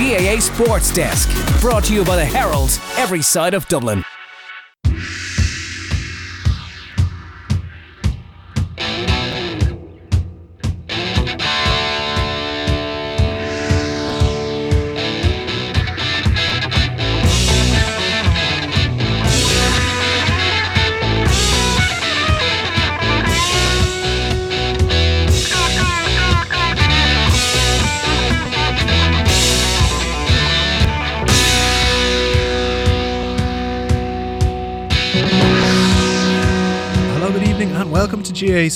GAA Sports Desk, brought to you by the Herald, every side of Dublin.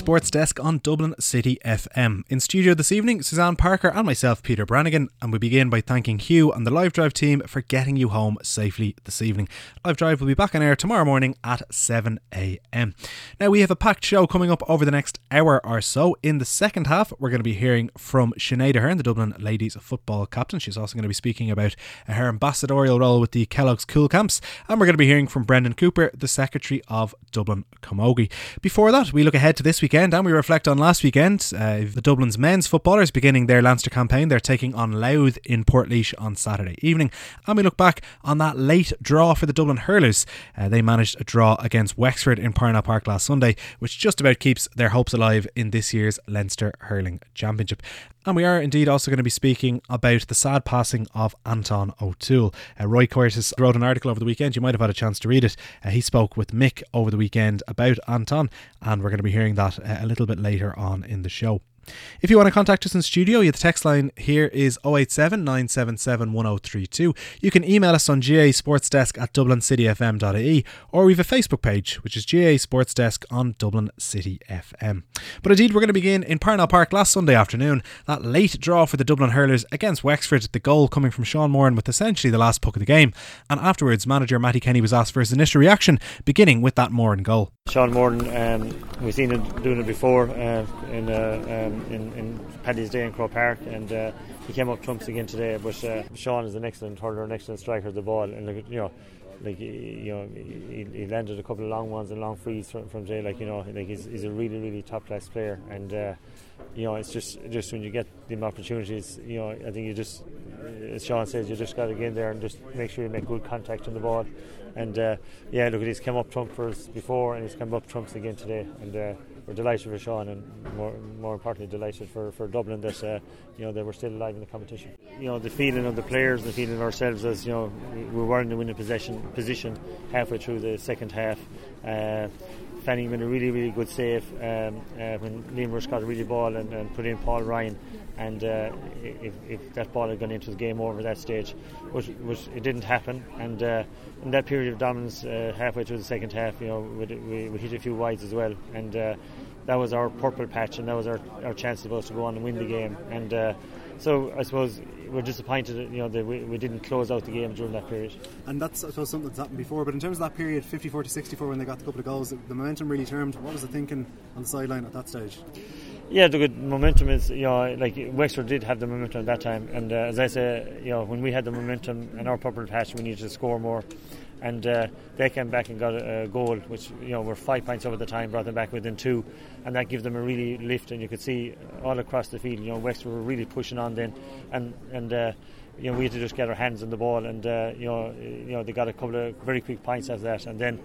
Sports Desk on Dublin City FM. In studio this evening, Suzanne Parker and myself, Peter Brannigan, and we begin by thanking Hugh and the Live Drive team for getting you home safely this evening. Live Drive will be back on air tomorrow morning at 7am. Now, we have a packed show coming up over the next hour or so. In the second half, we're going to be hearing from Sinead Aherne, the Dublin ladies football captain. She's also going to be speaking about her ambassadorial role with the Kellogg's Cool Camps, and we're going to be hearing from Brendan Cooper, the Secretary of Dublin Camogie. Before that, we look ahead to this weekend and we reflect on last weekend. Uh, the Dublin's men's footballers beginning their Leinster campaign. They're taking on Louth in Portlaoise on Saturday evening. And we look back on that late draw for the Dublin Hurlers. Uh, they managed a draw against Wexford in Parnell Park last Sunday, which just about keeps their hopes alive in this year's Leinster Hurling Championship. And we are indeed also going to be speaking about the sad passing of Anton O'Toole. Uh, Roy Curtis wrote an article over the weekend. You might have had a chance to read it. Uh, he spoke with Mick over the weekend about Anton, and we're going to be hearing that Uh, a little bit later on in the show. If you want to contact us in studio, the text line here is 087 977 1032. You can email us on GAA Sports Desk at dublincityfm.ie or we have a Facebook page, which is GAA Sports Desk on Dublin City FM. But indeed, we're going to begin in Parnell Park last Sunday afternoon. That late draw for the Dublin Hurlers against Wexford, the goal coming from Sean Moran with essentially the last puck of the game. And afterwards, manager Matty Kenny was asked for his initial reaction, beginning with that Moran goal. Sean Moran, um, we've seen him doing it before uh, in uh, um, in, in Paddy's Day in Croke Park, and uh, he came up trumps again today. But uh, Sean is an excellent hurler, an excellent striker of the ball, and you know. Like you know, he, he, landed a couple of long ones and long frees from, from Jay. Like you know, like he's, he's a really, really top class player, and uh, you know, it's just just when you get the opportunities, you know, I think you just, as Sean says, you just got to get in there and just make sure you make good contact on the ball. And uh, yeah, look, at he's come up trump for us before, and he's come up trumps again today, and uh, we're delighted for Sean and more, more importantly delighted for, for Dublin that uh, you know they were still alive in the competition. You know the feeling of the players, the feeling of ourselves as you know we were in the winning possession position halfway through the second half. Uh, Fanning made a really really good save um, uh, when Liam Rush got a really ball and, and put in Paul Ryan and uh, if, if, that ball had gone into the game over that stage, which, which it didn't happen. And uh, in that period of dominance, uh, halfway through the second half, you know, we, we, hit a few wides as well, and uh, that was our purple patch, and that was our, our chance to go on and win the game. And uh, so I suppose we're disappointed, you know, that we, we didn't close out the game during that period. And that's I suppose something that's happened before. But in terms of that period, 54 to 64, when they got the couple of goals, the momentum really turned. What was the thinking on the sideline at that stage? Yeah, the good momentum is, you know, like Wexford did have the momentum at that time, and uh, as I say, you know, when we had the momentum and our purple patch, we needed to score more, and uh, they came back and got a, a, goal, which you know were five points over the time, brought them back within two, and that gave them a really lift, and you could see all across the field, you know, Wexford were really pushing on then, and and. Uh, you know, we had to just get our hands on the ball, and uh, you know, you know, they got a couple of very quick points after that, and then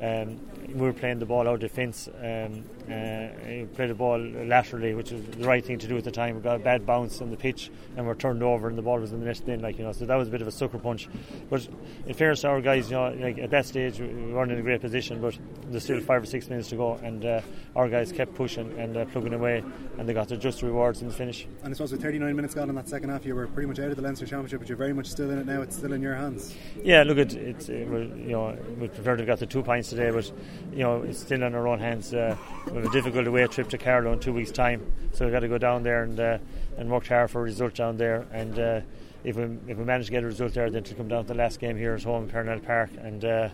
um, we were playing the ball out of defence, um, uh, played the ball laterally, which was the right thing to do at the time. We got a bad bounce on the pitch and we're turned over, and the ball was in the net then, like you know. So that was a bit of a sucker punch. But in fairness to our guys, you know, like at that stage we weren't in a great position, but there's still five or six minutes to go, and uh, our guys kept pushing and uh, plugging away, and they got their just rewards in the finish. And I suppose with 39 minutes gone in that second half, you were pretty much out of the Leinster Championship, but you're very much still in it now. It's still in your hands. Yeah, look, it, it's uh, you know we prefer to have got the two points today, but you know, it's still in our own hands. Uh, we have a difficult away trip to Carlow in two weeks' time, so we've got to go down there and uh, and work hard for a result down there. And uh, if we if we manage to get a result there, then to come down to the last game here at home in Parnell Park. And uh,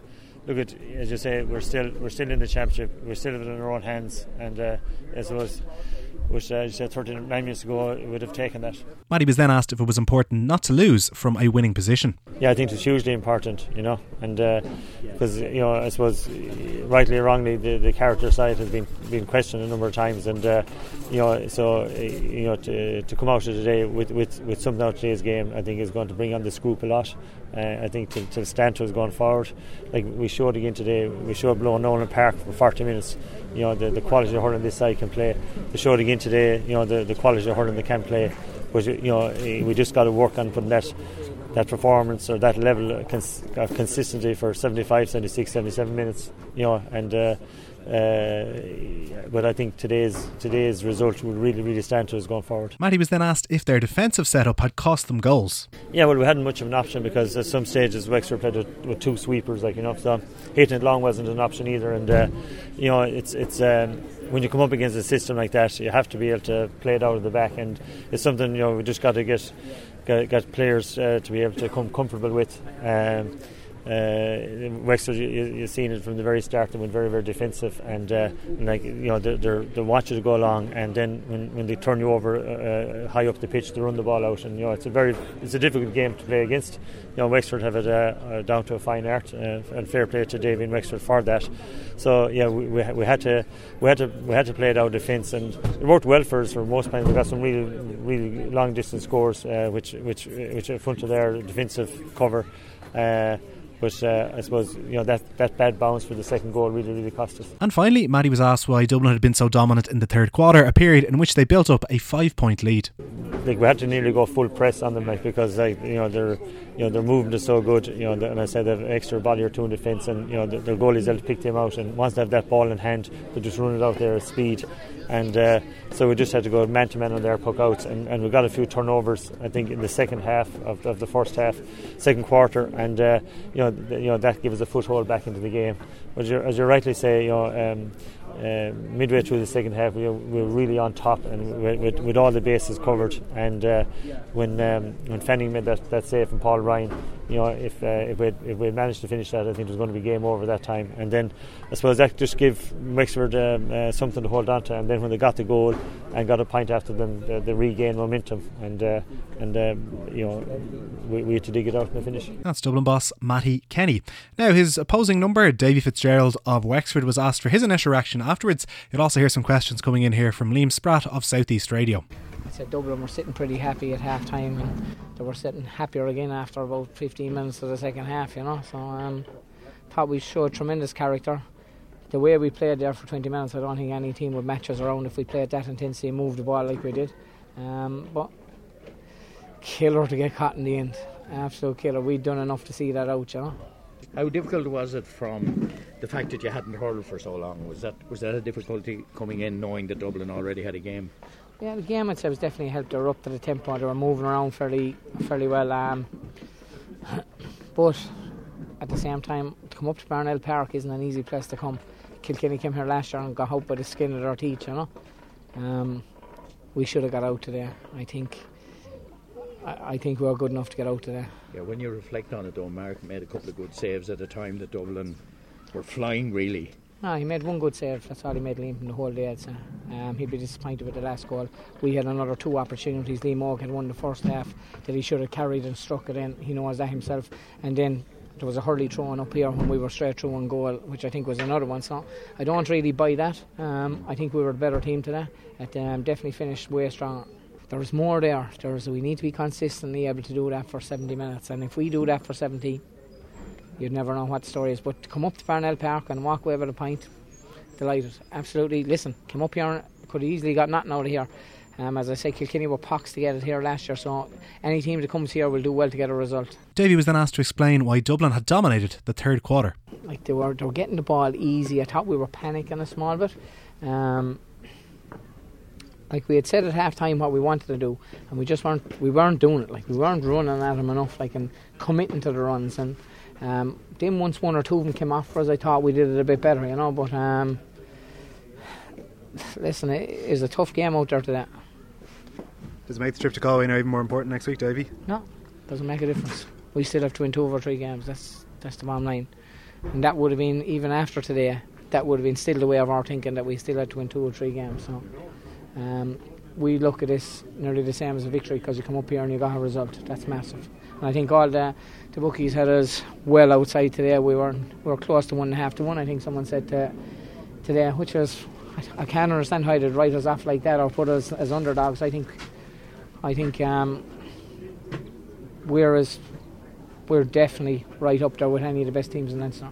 look at as you say, we're still we're still in the championship. We're still in our own hands, and uh, I which, uh, you said, 39 minutes ago, would have taken that. Matty was then asked if it was important not to lose from a winning position. Yeah, I think it's hugely important, you know, and because uh, you know, I suppose rightly or wrongly, the, the character side has been been questioned a number of times, and uh, you know, so uh, you know, to, to come out of today with, with, with something out of today's game, I think is going to bring on the scoop a lot. Uh, I think to, to stand to us going forward, like we showed again today, we showed below Nowlan Park for 40 minutes. You know, the, the quality of hurling this side can play. We showed again today, you know, the, the quality of hurling they can play. But you know, we just got to work on putting that that performance or that level of consistency for 75, 76, 77 minutes. You know, and uh, uh, but I think today's today's result will really really stand to us going forward. Matty was then asked if their defensive setup had cost them goals. Yeah, well, we hadn't much of an option because at some stages Wexford played with, with two sweepers, like you know, so hitting it long wasn't an option either. And uh, you know, it's it's. Um, when you come up against a system like that, you have to be able to play it out of the back, and it's something you know we just got to get get, get players uh, to be able to come comfortable with. Um, uh, Wexford, you, you've seen it from the very start. They went very, very defensive, and, uh, like you know, they're, they're, they watch it to go along, and then when, when they turn you over uh, uh, high up the pitch, they run the ball out, and you know, it's a very, it's a difficult game to play against. You know, Wexford have it uh, uh, down to a fine art, and fair play to Davy and Wexford for that. So yeah, we, we, we, had to, we had to, we had to play it out defence, and it worked well for us for most times. We got some really, really long distance scores, which, which, which in front of their defensive cover. But uh, I suppose you know that that bad bounce for the second goal really really cost us. And finally, Matty was asked why Dublin had been so dominant in the third quarter, a period in which they built up a five point lead. Like we had to nearly go full press on them, like because like you know they're you know their movement is so good. You know, and I said they have an extra body or two in defence, and you know their, their goalies able to pick them out. And once they have that ball in hand, they just run it out there at speed and uh, so we just had to go man to man on their puck outs, and, and we got a few turnovers. I think in the second half of, of the first half, second quarter, and uh, you know, th- you know that gave us a foothold back into the game. But as you, rightly say, you know. Um, uh, midway through the second half, we were, we were really on top and with, with, with, all the bases covered. And uh, when um, when Fanning made that, that save from Paul Ryan, you know, if uh, if we if we managed to finish that, I think it was going to be game over that time. And then I suppose that just gave Wexford um, uh, something to hold on to. And then when they got the goal and got a point after them, they, they regained momentum. And uh, and um, you know, we, we, had to dig it out in the finish. That's Dublin boss Matty Kenny. Now his opposing number, Davy Fitzgerald of Wexford, was asked for his initial reaction afterwards. You'll also hear some questions coming in here from Liam Spratt of Southeast Radio. I said Dublin were sitting pretty happy at half time and they were sitting happier again after about 15 minutes of the second half, you know. So um, thought we showed tremendous character. The way we played there for 20 minutes, I don't think any team would match us around if we played that intensity and moved the ball like we did. Um, but killer to get caught in the end. Absolute killer. We'd done enough to see that out, you know. How difficult was it from the fact that you hadn't hurled for so long? Was that was that a difficulty coming in knowing that Dublin already had a game? Yeah, the game I'd was definitely helped. Were up to the tempo. They were moving around fairly fairly well. Um, but at the same time, to come up to Parnell Park isn't an easy place to come. Kilkenny came here last year and got out by the skin of their teeth, you know. Um, we should have got out today. I think. I, I think we were good enough to get out today. Yeah, when you reflect on it, though, Mark made a couple of good saves at a time that Dublin were flying really. No, he made one good save. That's all he made Liam from the whole day. I'd. Um, he'd be disappointed with the last goal. We had another two opportunities. Liam Óg had won the first half that he should have carried and struck it in. He knows that himself. And then there was a hurley throwing up here when we were straight through one goal, which I think was another one. So I don't really buy that. Um, I think we were a better team today. It um, definitely finished way strong. There's more there. There's we need to be consistently able to do that for 70 minutes, and if we do that for 70, you'd never know what the story is. But to come up to Parnell Park and walk away with a pint, delighted. Absolutely. Listen, came up here, could easily got nothing out of here. Um, as I say, Kilkenny were pox to get it here last year, so any team that comes here will do well to get a result. Davy was then asked to explain why Dublin had dominated the third quarter. Like they were, they were getting the ball easy. I thought we were panicking a small bit. Um, like we had said at halftime what we wanted to do and we just weren't we weren't doing it. Like we weren't running at them enough like and committing to the runs. And um, then once one or two of them came off for us I thought we did it a bit better you know but um, listen it is a tough game out there today. Does it make the trip to Galway now even more important next week Davy? no doesn't make a difference. We still have to win two over three games. That's that's the bottom line. And that would have been even after today that would have been still the way of our thinking that we still had to win two or three games so Um, we look at this nearly the same as a victory because you come up here and you got a result. That's massive. And I think all the, the bookies had us well outside today. We were we were close to one and a half to one. I think someone said to, today, which was I, can't understand how they'd write us off like that or put us as underdogs. I think I think um, we're as we're definitely right up there with any of the best teams in Leinster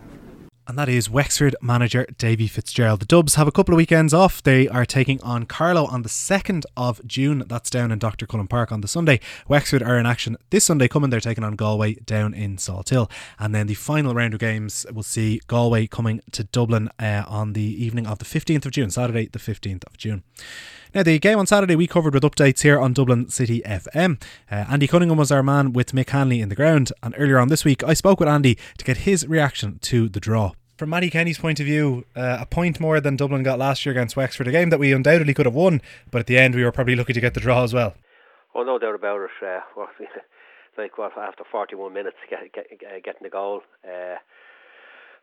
and that is Wexford manager Davy Fitzgerald. The Dubs have a couple of weekends off. They are taking on Carlow on the 2nd of June. That's down in Dr. Cullen Park on the Sunday. Wexford are in action this Sunday coming. They're taking on Galway down in Salthill. And then the final round of games will see Galway coming to Dublin uh, on the evening of the 15th of June, Saturday, the 15th of June. Now, the game on Saturday we covered with updates here on Dublin City FM. Uh, Andy Cunningham was our man with Mick Hanley in the ground, and earlier on this week I spoke with Andy to get his reaction to the draw. From Matty Kenny's point of view, uh, a point more than Dublin got last year against Wexford, a game that we undoubtedly could have won, but at the end we were probably lucky to get the draw as well. Oh, no doubt about it. Uh, like what after 41 minutes, get, get, getting the goal. Uh,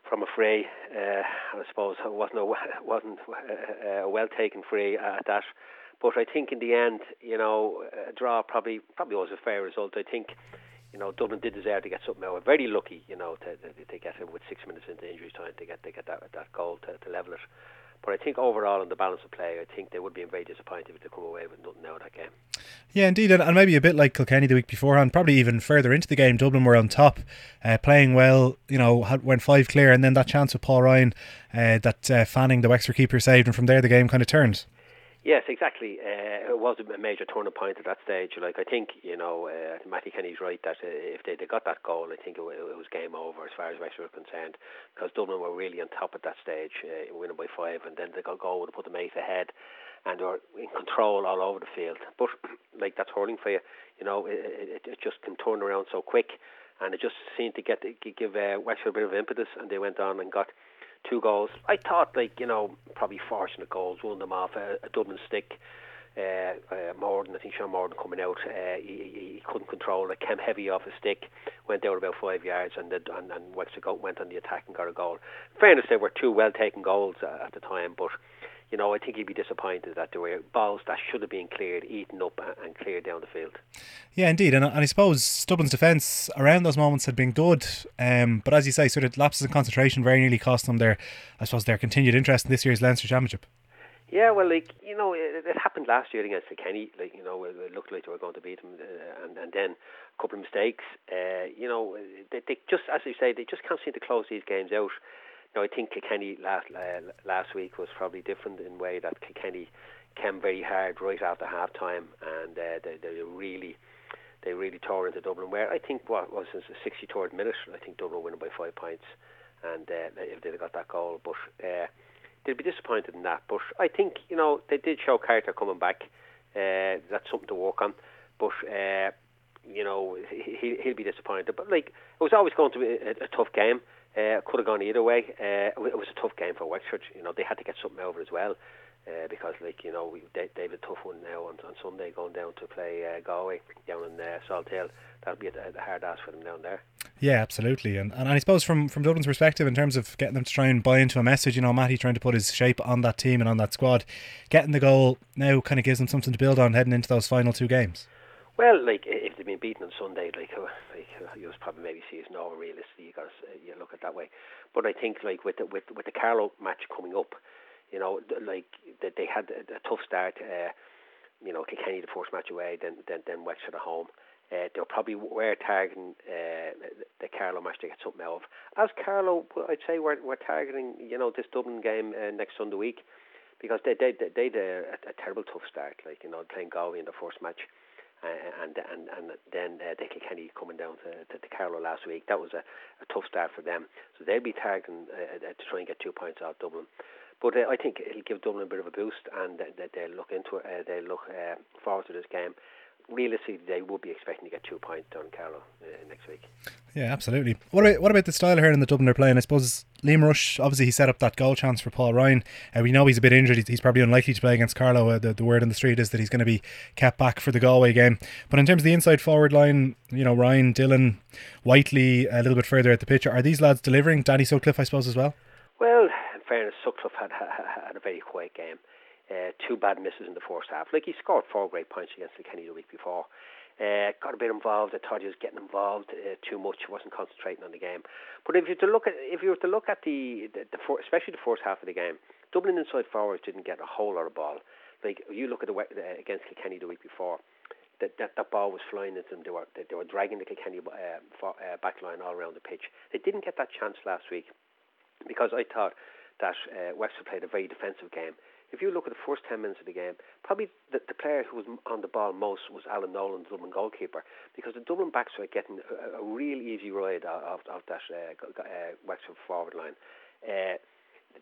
from a free. Uh, I suppose it wasn't a wasn't a well taken free at that. But I think in the end, you know, a draw probably probably was a fair result. I think, you know, Dublin did deserve to get something out. Very lucky, you know, to, to, to get it with six minutes into injury time to get to get that that goal to, to level it. But I think overall, on the balance of play, I think they would be very disappointed if they come away with nothing out of that game. Yeah, indeed, and, and maybe a bit like Kilkenny the week beforehand, probably even further into the game. Dublin were on top, uh, playing well. You know, had, went five clear, and then that chance with Paul Ryan, uh, that uh, Fanning, the Wexford keeper, saved, and from there the game kind of turned. Yes, exactly. Uh, it was a major turning point at that stage. Like I think you know, uh, Matty Kenny's right that uh, if they, they got that goal, I think it, it was game over as far as Wexford were concerned because Dublin were really on top at that stage, uh, winning by five, and then the goal would have put them eight ahead, and they were in control all over the field. But like that's hurling for you, you know, it, it, it just can turn around so quick, and it just seemed to get give uh, Wexford a bit of impetus, and they went on and got two goals. I thought, like you know, probably fortunate goals, of them off a, a Dublin stick. Uh, uh, Moran, I think Sean Moran coming out, uh, he, he couldn't control it, came heavy off his stick, went out about five yards, and the, and, and Wexford went on the attack and got a goal. In fairness, they were two well taken goals uh, at the time, but you know, I think he'd be disappointed that there were balls that should have been cleared, eaten up, and cleared down the field. Yeah, indeed, and, and I suppose Dublin's defence around those moments had been good, um, but as you say, sort of lapses in concentration very nearly cost them their, I suppose, their continued interest in this year's Leinster Championship. Yeah, well, like you know, it, it happened last year against Kenny. Like you know, it, it looked like they were going to beat them, uh, and and then a couple of mistakes. Uh, you know, they, they just, as you say, they just can't seem to close these games out. Now, I think Kilkenny last uh, last week was probably different in way that Kilkenny came very hard right after half time, and uh, they, they really they really tore into Dublin. Where I think what was the 63rd minute, I think Dublin winning by five points, and uh, if they'd got that goal, but uh, they'd be disappointed in that. But I think you know they did show character coming back. Uh, that's something to work on, but. Uh, you know, he, he'll be disappointed. But like, it was always going to be a, a tough game. Uh, could have gone either way. Uh, it was a tough game for Wexford. You know, they had to get something over as well. Uh, because, like you know, we, they, they have a tough one now on, on Sunday, going down to play uh, Galway down in uh, Salthill. That'll be a, a hard ask for them down there. Yeah, absolutely, and and I suppose from from Dublin's perspective, in terms of getting them to try and buy into a message, you know, Matty trying to put his shape on that team and on that squad, getting the goal now kind of gives them something to build on heading into those final two games. Well, like if they've been beaten on Sunday, like uh, like uh, you probably maybe see as no realistically. You got uh, you look at it that way, but I think like with the, with with the Carlow match coming up, you know, like they, they had a, tough start. Uh, you know, Kilkenny the first match away, then then then Wexford at home. Uh, they'll probably were targeting uh, the Carlow match to get something out of. As Carlow, I'd say we're we're targeting you know this Dublin game uh, next Sunday week because they they they, they had a, a terrible tough start. Like you know playing Galway in the first match uh, and and and then uh, Dick Kenny coming down to, to, to Carlow last week. That was a, a tough start for them. So they'll be targeting uh, uh to try and get two points out Dublin. But uh, I think it'll give Dublin a bit of a boost, and they'll look into it. Uh, they'll look uh, forward to this game realistically, they would be expecting to get two points on Carlow uh, next week. Yeah, absolutely. What about what about the style here in the Dublin they're playing? I suppose Liam Rush, obviously, he set up that goal chance for Paul Ryan. Uh, we know he's a bit injured. He's probably unlikely to play against Carlow. Uh, the, the word on the street is that he's going to be kept back for the Galway game. But in terms of the inside forward line, you know, Ryan, Dillon, Whiteley, a little bit further at the pitch, are these lads delivering? Danny Sutcliffe, I suppose, as well? Well, in fairness, Sutcliffe had, had, had a very quiet game Uh, two bad misses in the first half. Like he scored four great points against Kilkenny the week before. Uh, got a bit involved. I thought he was getting involved uh, too much. Wasn't concentrating on the game. But if you were to look at if you were to look at the, the, the especially the first half of the game, Dublin inside forwards didn't get a whole lot of ball. Like you look at the uh, against Kilkenny the week before, that that, that ball was flying at them. They were they, they were dragging the Kilkenny uh, for, uh, back line all around the pitch. They didn't get that chance last week because I thought that uh, Wexford played a very defensive game. If you look at the first 10 minutes of the game, probably the, the player who was on the ball most was Alan Nolan, the Dublin goalkeeper, because the Dublin backs were getting a, a real easy ride of, of that uh, uh, Wexford forward line. Uh,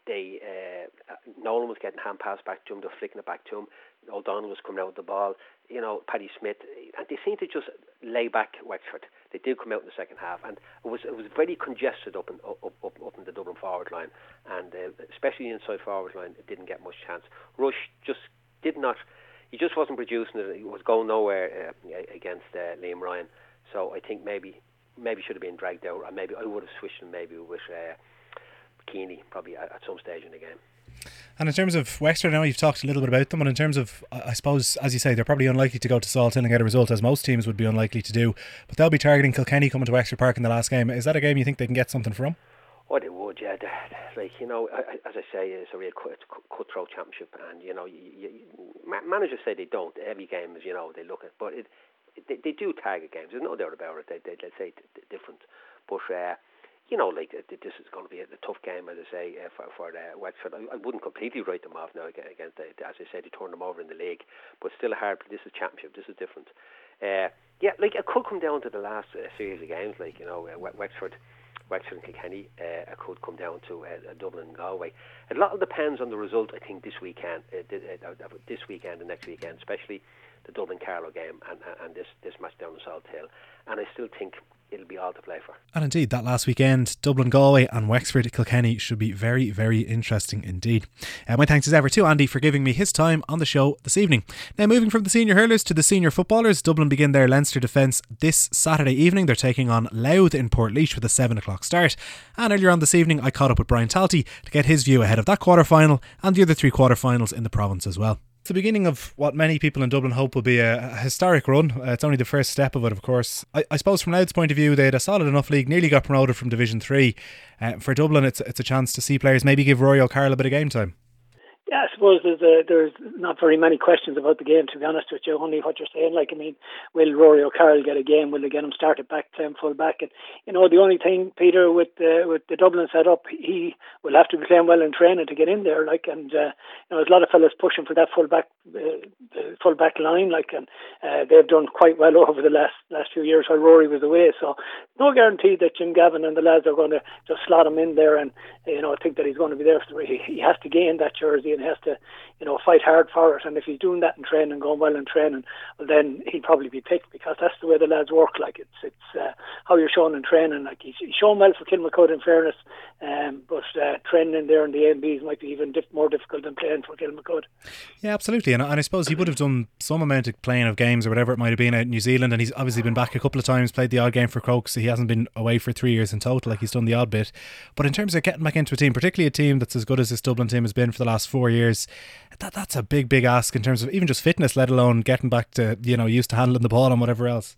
they uh, Nolan was getting hand pass back to him, they're flicking it back to him. O'Donnell was coming out with the ball. You know, Paddy Smith, and they seemed to just lay back Wexford. They did come out in the second half, and it was it was very congested up in up up, up in the Dublin forward line, and uh, especially the inside forward line, it didn't get much chance. Rush just did not. He just wasn't producing it. He was going nowhere uh, against uh, Liam Ryan. So I think maybe maybe should have been dragged out, and maybe I would have switched him maybe with. Uh, Keaney probably at, at some stage in the game. And in terms of Wexford, I know you've talked a little bit about them, but in terms of, I suppose, as you say, they're probably unlikely to go to Salthill and get a result, as most teams would be unlikely to do. But they'll be targeting Kilkenny coming to Wexford Park in the last game. Is that a game you think they can get something from? Oh, they would, yeah. Like you know, as I say, it's a real cut, cutthroat championship, and you know, you, you, managers say they don't. Every game is, you know, they look at, but it, they, they do target games. There's no doubt about it. They, they, they say different, but. Uh, you know, like this is going to be a, tough game, as I say, uh, for, for uh, Wexford. I, I wouldn't completely write them off now against, the, as I said, they turned them over in the league, but still hard. This is championship. This is different. Uh, yeah, like it could come down to the last uh, series of games, like you know, uh, Wexford. Wexford and Kilkenny uh, could come down to Dublin and Galway. A lot depends on the result. I think this weekend, this weekend and next weekend, especially the Dublin Carlow game and, and this this match down in Salthill. And I still think it'll be all to play for. And indeed, that last weekend, Dublin, Galway, and Wexford, Kilkenny should be very, very interesting indeed. And my thanks as ever to Andy for giving me his time on the show this evening. Now, moving from the senior hurlers to the senior footballers, Dublin begin their Leinster defence this Saturday evening. They're taking on Louth in Portlaoise with a 7 o'clock start. And earlier on this evening, I caught up with Brian Talty to get his view ahead of that quarter final and the other three quarter finals in the province as well. It's the beginning of what many people in Dublin hope will be a, historic run. Uh, it's only the first step of it, of course. I, I, suppose from Louth's point of view, they had a solid enough league, nearly got promoted from Division 3. Uh, for Dublin, it's, it's a chance to see players maybe give Rory O'Carroll a bit of game time. Yeah, I suppose there's a, there's not very many questions about the game to be honest with you. Only what you're saying. Like I mean, will Rory O'Carroll get a game? Will they get him started back playing full back? And you know, the only thing Peter with the with the Dublin setup, he will have to be playing well in training to get in there. Like and uh, you know, there's a lot of fellas pushing for that full back uh, full back line. Like and uh, they've done quite well over the last last few years while Rory was away. So no guarantee that Jim Gavin and the lads are going to just slot him in there and you know I think that he's going to be there. He, he has to gain that jersey has to, you know, fight hard for it. And if he's doing that in training, going well in training, well, then he'll probably be picked because that's the way the lads work. Like it's it's uh, how you're shown in training. Like he's, he's shown well for Kilmacud in fairness, um, but uh, training in there in the AMBs might be even diff- more difficult than playing for Kilmacud. Yeah, absolutely. And, and I suppose he would have done some amount of playing of games or whatever it might have been out in New Zealand, and he's obviously been back a couple of times, played the odd game for Croke, so he hasn't been away for three years in total. Like he's done the odd bit. But in terms of getting back into a team, particularly a team that's as good as this Dublin team has been for the last four years, that that's a big, big ask in terms of even just fitness, let alone getting back to you know used to handling the ball and whatever else.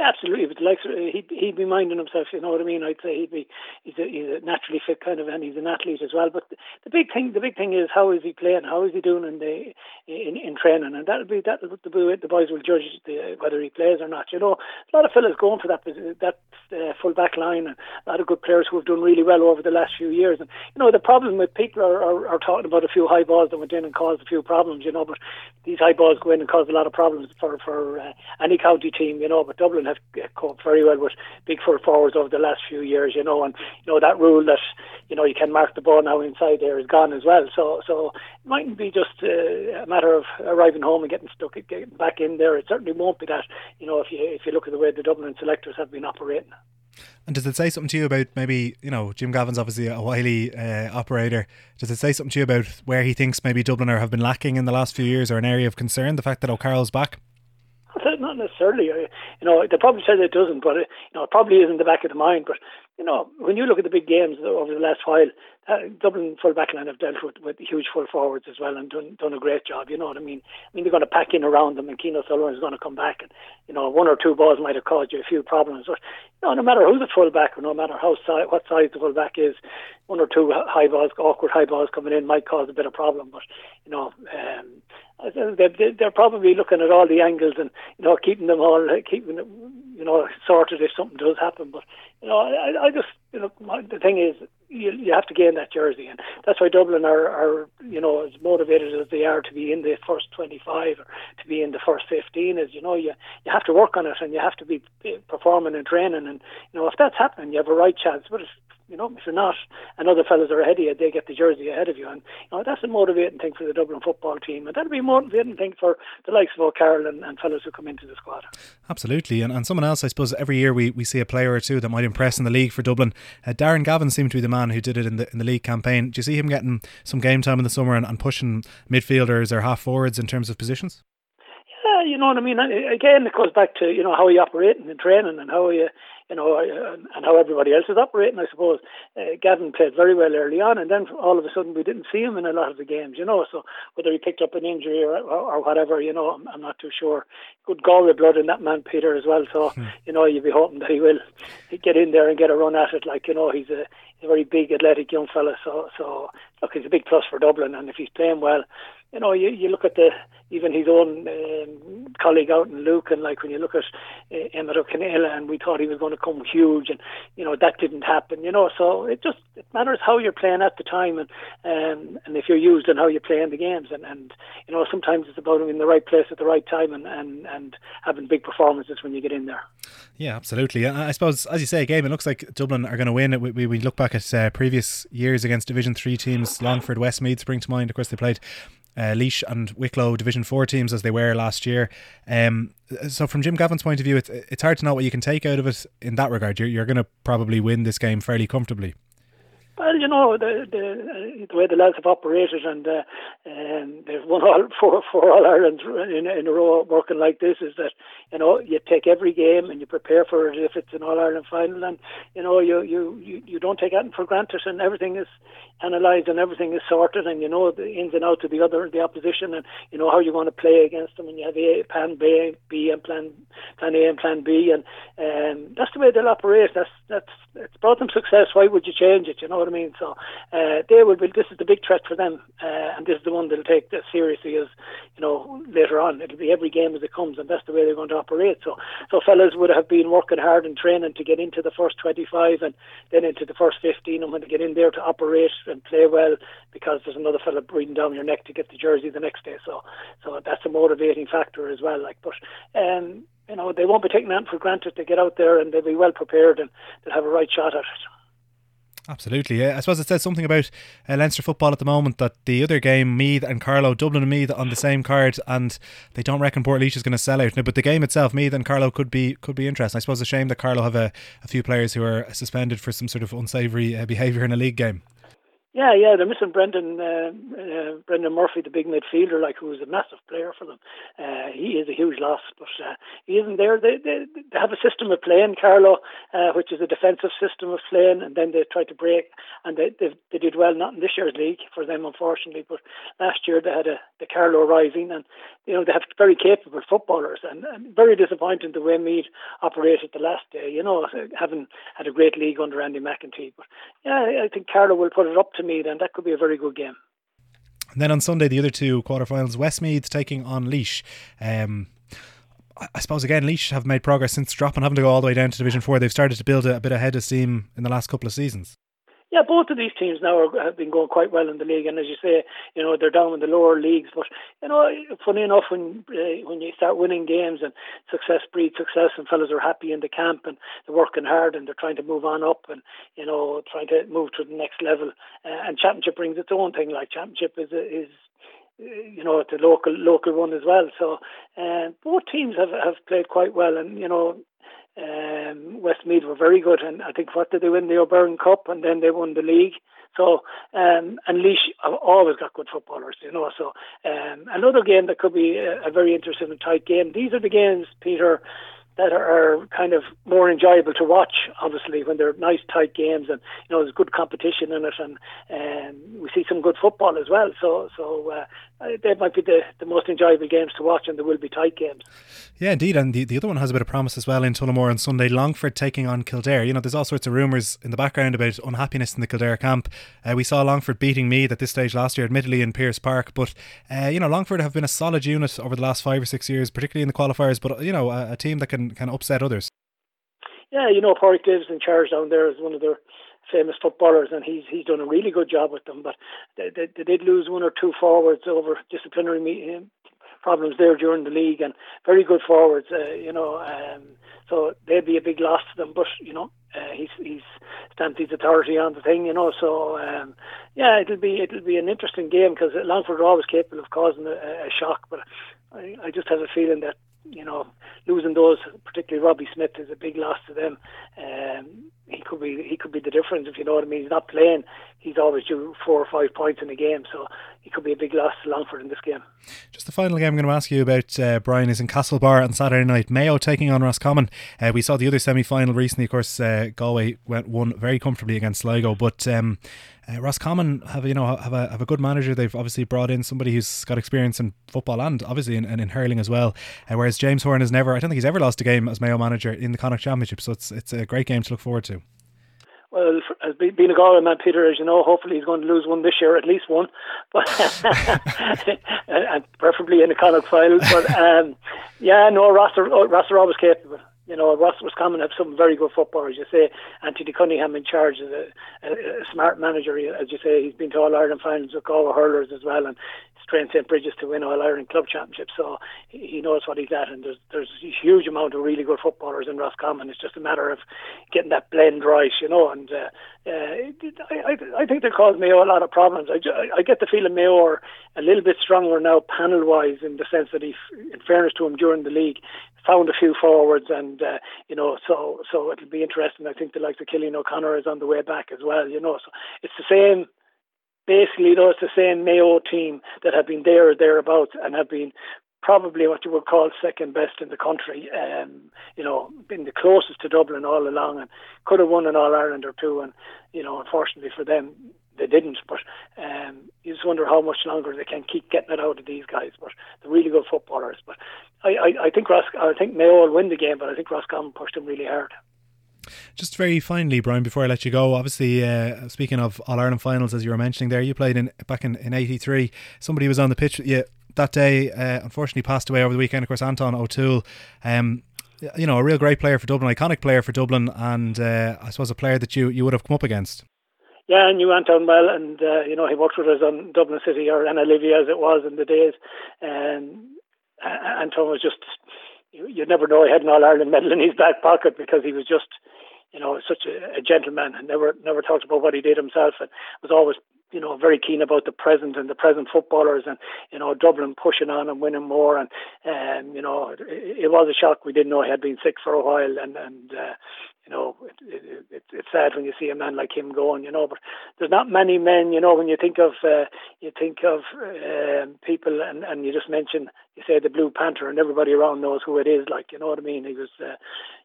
Absolutely. But like he'd he'd be minding himself, you know what I mean. I'd say he'd be he's a, he's a naturally fit kind of, and he's an athlete as well. But the big thing, the big thing is how is he playing? How is he doing in the in, in training? And that'll be that the the boys will judge the, whether he plays or not. You know, a lot of fellas going for that that uh, full back line, and a lot of good players who have done really well over the last few years. And you know, the problem with people are, are, are talking about a few high balls that went in and caused a few problems. You know, but these high balls go in and cause a lot of problems for for uh, any county team. You know, but Dublin have coped very well with big full forwards over the last few years, you know, and you know that rule that you know you can mark the ball now inside there is gone as well. So so it mightn't be just uh, a matter of arriving home and getting stuck, getting back in there. It certainly won't be that. You know, if you if you look at the way the Dublin selectors have been operating. And does it say something to you about maybe you know Jim Gavin's obviously a wily uh, operator? Does it say something to you about where he thinks maybe Dubliner have been lacking in the last few years, or an area of concern? The fact that O'Carroll's back. Necessarily. You know, they probably said it doesn't, but it, you know, it probably is in the back of the mind. But you know, when you look at the big games over the last while, uh, Dublin full backline have dealt with, with huge full forwards as well and done done a great job. You know what I mean? I mean they're going to pack in around them, and Cian O'Sullivan is going to come back, and you know one or two balls might have caused you a few problems. But you know, no matter who's the full back or no matter how si- what size the full back is, one or two high balls, awkward high balls coming in might cause a bit of problem. But you know. Um, they're probably looking at all the angles and you know keeping them all uh, keeping you know sorted if something does happen. But you know, I, I just you know my, the thing is you you have to gain that jersey, and that's why Dublin are are you know as motivated as they are to be in the first twenty five or to be in the first fifteen. Is you know you you have to work on it and you have to be performing and training, and you know if that's happening, you have a right chance. But if you know, if you're not, and other fellas are ahead of you, they get the jersey ahead of you, and you know that's a motivating thing for the Dublin football team, and that'll be a motivating thing for the likes of O'Carroll and, and fellas who come into the squad. Absolutely, and, and someone else, I suppose, every year we, we see a player or two that might impress in the league for Dublin. Uh, Darren Gavin seemed to be the man who did it in the in the league campaign. Do you see him getting some game time in the summer and, and pushing midfielders or half forwards in terms of positions? Yeah, you know what I mean. Again, it goes back to you know how you operate in training and how you you know, and how everybody else is operating, I suppose. Uh, Gavin played very well early on, and then all of a sudden we didn't see him in a lot of the games, you know. So whether he picked up an injury or, or whatever, you know, I'm, I'm not too sure. Good Galway blood in that man, Peter, as well. So, hmm. you know, you'd be hoping that he will get in there and get a run at it. Like, you know, he's a, he's a very big, athletic young fella. So, so look, he's a big plus for Dublin, and if he's playing well, you know, you, you look at the even his own um, colleague out in Lucan, and like when you look at uh, Emmett Ó Conghaile, and we thought he was going to come huge, and you know that didn't happen. You know, so it just it matters how you're playing at the time, and um, and if you're used and how you play in the games, and and you know sometimes it's about being in the right place at the right time, and and and having big performances when you get in there. Yeah, absolutely. I suppose, as you say, game. It looks like Dublin are going to win. We, we, we look back at uh, previous years against Division Three teams. Longford, Westmeath spring to mind. Of course, they played uh, Laois and Wicklow Division 4 teams as they were last year. Um, so, from Jim Gavin's point of view, it's, it's hard to know what you can take out of it in that regard. You're, you're going to probably win this game fairly comfortably. Well, you know the the, the way the lads have operated, and uh, um, they've won all four four All Ireland in, in a row working like this. Is that you know you take every game and you prepare for it if it's an All Ireland final, and you know you you you, you don't take anything for granted, and everything is analysed and everything is sorted, and you know the ins and outs of the other the opposition, and you know how you're going to play against them, and you have a plan B, B and plan plan A and plan B, and um, that's the way they'll operate. That's that's it's brought them success. Why would you change it? You know what I mean? So uh, they will be. This is the big threat for them, uh, and this is the one they'll take as seriously as you know later on. It'll be every game as it comes, and that's the way they're going to operate. So, so fellas would have been working hard and training to get into the first 25 and then into the first 15, and when they get in there to operate and play well, because there's another fella breathing down your neck to get the jersey the next day. So, so that's a motivating factor as well. Like, but um, you know, they won't be taking that for granted. They get out there and they'll be well prepared and they'll have a right shot at it. Absolutely. I suppose it says something about uh, Leinster football at the moment that the other game, Meath and Carlow, Dublin and Meath on the same card, and they don't reckon Portlaoise is going to sell out. but the game itself, Meath and Carlow could be could be interesting. I suppose it's a shame that Carlow have a, a few players who are suspended for some sort of unsavoury uh, behaviour in a league game. Yeah, yeah, they're missing Brendan uh, uh, Brendan Murphy, the big midfielder, like who was a massive player for them. Uh, he is a huge loss, but uh, he isn't there. They, they they have a system of playing, Carlow, uh, which is a defensive system of playing, and then they tried to break, and they they, they did well not in this year's league for them, unfortunately, but last year they had a the Carlow Rising, and you know they have very capable footballers, and, and very disappointing the way Meath operated the last day. You know, having had a great league under Andy McEntee, but yeah, I think Carlow will put it up to Meath, and that could be a very good game. And then on Sunday, the other two quarterfinals, Westmeath taking on Laois. Um, I suppose again, Laois have made progress since dropping, having to go all the way down to Division Four. They've started to build a, a bit of head of steam in the last couple of seasons. Yeah, both of these teams now are, have been going quite well in the league, and as you say, you know they're down in the lower leagues. But you know, funny enough, when uh, when you start winning games and success breeds success, and fellas are happy in the camp and they're working hard and they're trying to move on up and you know trying to move to the next level. Uh, and championship brings its own thing. Like championship is is you know, the local local one as well. So uh, both teams have have played quite well, and you know, um, Westmeath were very good, and I think what did they win the O'Byrne Cup, and then they won the league. So um, and Laois have always got good footballers, you know. So um, another game that could be a, a very interesting and tight game. These are the games, Peter, that are kind of more enjoyable to watch. Obviously, when they're nice tight games and you know there's good competition in it, and um, we see some good football as well. So so uh, they might be the, the most enjoyable games to watch, and there will be tight games. Yeah, indeed, and the, the other one has a bit of promise as well in Tullamore on Sunday. Longford taking on Kildare. You know, there's all sorts of rumours in the background about unhappiness in the Kildare camp. Uh, we saw Longford beating me at this stage last year, admittedly in Pearse Park, but uh, you know Longford have been a solid unit over the last five or six years, particularly in the qualifiers. But you know, a, a team that can can upset others. Yeah, you know, Padraic Davis in charge down there is one of their famous footballers, and he's he's done a really good job with them. But they, they, they did lose one or two forwards over disciplinary meeting, problems there during the league, and very good forwards. Uh, you know, um, so they'd be a big loss to them. But you know, uh, he's he's stamped his authority on the thing. You know, so um, yeah, it'll be it'll be an interesting game because Longford are always capable of causing a, a shock. But I, I just have a feeling that you know, losing those, particularly Robbie Smith, is a big loss to them. Um, he could be he could be the difference if you know what I mean. He's not playing; he's always due four or five points in a game, so he could be a big loss to Longford in this game. Just the final game I'm going to ask you about, uh, Brian, is in Castlebar on Saturday night. Mayo taking on Roscommon. Uh, we saw the other semi final recently. Of course, uh, Galway went one very comfortably against Sligo, but. Um, uh, Roscommon have you know have a have a good manager. They've obviously brought in somebody who's got experience in football and obviously in, in, in hurling as well. Uh, whereas James Horan has never, I don't think he's ever lost a game as Mayo manager in the Connacht Championship. So it's it's a great game to look forward to. Well, as being a Galway man, Peter, as you know, hopefully he's going to lose one this year, at least one, but and preferably in the Connacht final. But um, yeah, no, Rosser, Rosser always capable. You know, Ross Roscommon have some very good footballers. You say Anthony Cunningham in charge is a, a, a smart manager. As you say, he's been to All Ireland finals with Galway hurlers as well, and trained St Brigid's to win All Ireland Club Championship. So he knows what he's at, and there's there's a huge amount of really good footballers in Roscommon. It's just a matter of getting that blend right, you know. And uh, uh, I, I think they cause Mayo a lot of problems. I, I get the feeling Mayo are a little bit stronger now panel wise in the sense that he, in fairness to him during the league, found a few forwards, and uh, you know, so so it'll be interesting. I think the likes of Cillian O'Connor is on the way back as well. You know, so it's the same basically it's the same Mayo team that have been there or thereabouts and have been probably what you would call second best in the country. Um, you know, been the closest to Dublin all along and could have won an All Ireland or two. And you know, unfortunately for them, they didn't. But um, you just wonder how much longer they can keep getting it out of these guys. But they're really good footballers. But I, I, I think Ros- I think Mayo will win the game, but I think Roscommon pushed them really hard. Just very finally, Brian, before I let you go, obviously, uh, speaking of All Ireland finals, as you were mentioning there, you played in back in, in 83. Somebody was on the pitch yeah, that day, uh, unfortunately passed away over the weekend. Of course, Anton O'Toole. Um, you know, a real great player for Dublin, iconic player for Dublin, and uh, I suppose a player that you, you would have come up against. Yeah, I knew Anton well, and uh, you know he worked with us on Dublin City or Anna as it was in the days. And Anton was just you, never know he had an All Ireland medal in his back pocket because he was just you know, such a, a gentleman and never never talked about what he did himself and was always you know, very keen about the present and the present footballers and, you know, Dublin pushing on and winning more. And, um, you know, it, it was a shock. We didn't know he had been sick for a while. And, and uh, you know, it, it, it, it's sad when you see a man like him going, you know, but there's not many men, you know, when you think of, uh, you think of uh, people and, and you just mention, you say the Blue Panther and everybody around knows who it is, like, you know what I mean? He was, uh,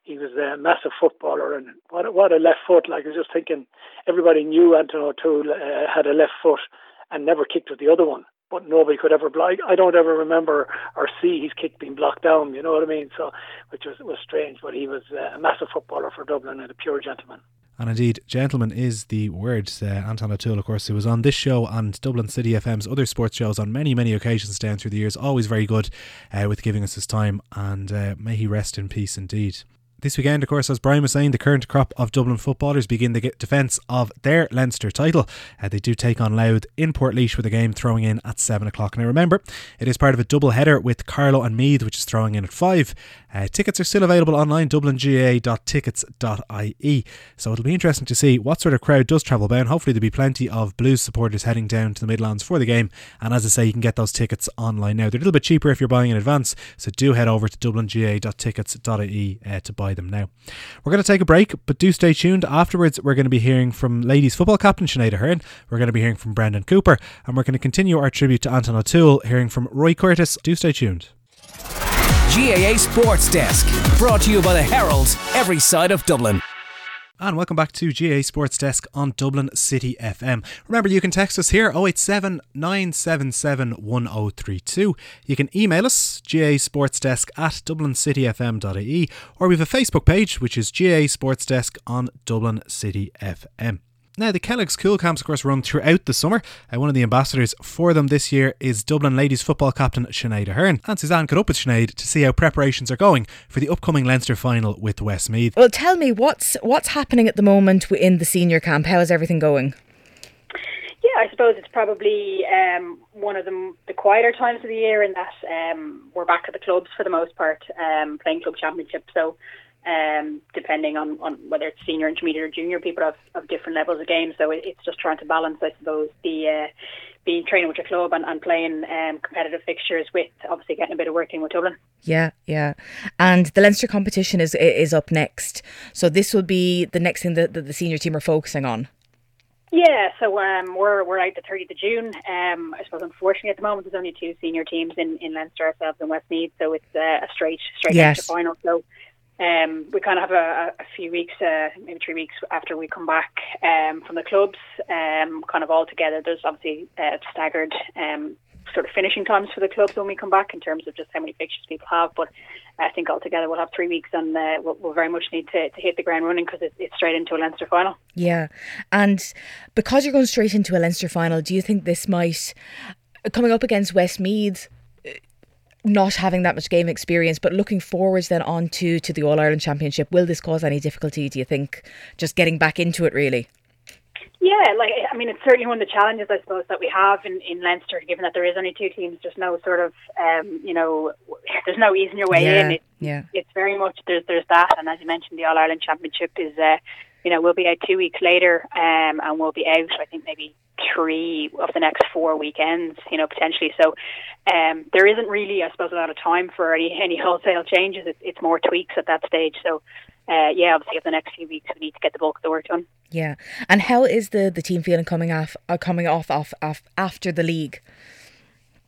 he was a massive footballer and what, what a left foot, like I was just thinking everybody knew Anton O'Toole uh, had a left foot and never kicked with the other one but nobody could ever block. I don't ever remember or see his kick being blocked down. You know what I mean? So, which was was strange. But he was uh, a massive footballer for Dublin and a pure gentleman. And indeed, gentleman is the word. Uh, Anton O'Toole, of course, who was on this show and Dublin City FM's other sports shows on many, many occasions down through the years. Always very good uh, with giving us his time, and uh, may he rest in peace indeed. This weekend, of course, as Brian was saying, the current crop of Dublin footballers begin the defence of their Leinster title. Uh, they do take on Louth in Portlaoise with a game throwing in at 7 o'clock. Now remember, it is part of a double header with Carlow and Meath, which is throwing in at 5. Uh, tickets are still available online, dublinga.tickets.ie. So it'll be interesting to see what sort of crowd does travel down. Hopefully, there'll be plenty of Blues supporters heading down to the Midlands for the game. And as I say, you can get those tickets online now. They're a little bit cheaper if you're buying in advance, so do head over to dublinga.tickets.ie uh, to buy them now. We're going to take a break, but do stay tuned. Afterwards, we're going to be hearing from ladies football captain Sinead Aherne. We're going to be hearing from Brendan Cooper, and we're going to continue our tribute to Anton O'Toole, hearing from Roy Curtis. Do stay tuned. GAA Sports Desk, brought to you by the Herald, every side of Dublin. And welcome back to GAA Sports Desk on Dublin City FM. Remember, you can text us here 087 977 1032. You can email us, GAA Sports Desk at dublincityfm.ie, or we have a Facebook page, which is GA Sports Desk on Dublin City FM. Now, the Kellogg's Cool Camps, of course, run throughout the summer. Uh, one of the ambassadors for them this year is Dublin ladies football captain Sinead Aherne. And Suzanne caught up with Sinead to see how preparations are going for the upcoming Leinster final with Westmeath. Well, tell me, what's what's happening at the moment in the senior camp? How is everything going? Yeah, I suppose it's probably um, one of the, the quieter times of the year in that um, we're back at the clubs for the most part, um, playing club championship. So um, depending on, on whether it's senior, intermediate, or junior. People have, have different levels of games, so it, it's just trying to balance, I suppose, the uh, being training with your club and, and playing um, competitive fixtures with obviously getting a bit of working with Dublin. Yeah, yeah, and the Leinster competition is is up next, so this will be the next thing that, that the senior team are focusing on. Yeah, so um, we're we're out the 30th of June. Um, I suppose unfortunately at the moment there's only two senior teams in, in Leinster ourselves and Westmeath, so it's uh, a straight straight yes. final. So um, we kind of have a, a few weeks, uh, maybe three weeks after we come back um, from the clubs, um, kind of all together. There's obviously uh, staggered um, sort of finishing times for the clubs when we come back in terms of just how many fixtures people have. But I think altogether we'll have three weeks and uh, we'll, we'll, very much need to, to hit the ground running because it's, it's straight into a Leinster final. Yeah. And because you're going straight into a Leinster final, do you think this might, coming up against Westmeath, not having that much game experience, but looking forwards then on to, to the All Ireland Championship, will this cause any difficulty, do you think, just getting back into it really? Yeah, like I mean, it's certainly one of the challenges I suppose that we have in, in Leinster, given that there is only two teams. There's no sort of, um, you know, there's no easing your way yeah, in. It, yeah, it's very much there's there's that, and as you mentioned, the All Ireland Championship is, uh, you know, we'll be out two weeks later, um, and we'll be out. I think maybe three of the next four weekends, you know, potentially. So um, there isn't really, I suppose, a lot of time for any any wholesale changes. It's, it's more tweaks at that stage. So uh, yeah, obviously, over the next few weeks, we need to get the bulk of the work done. Yeah, and how is the, the team feeling coming off uh, coming off, off off after the league?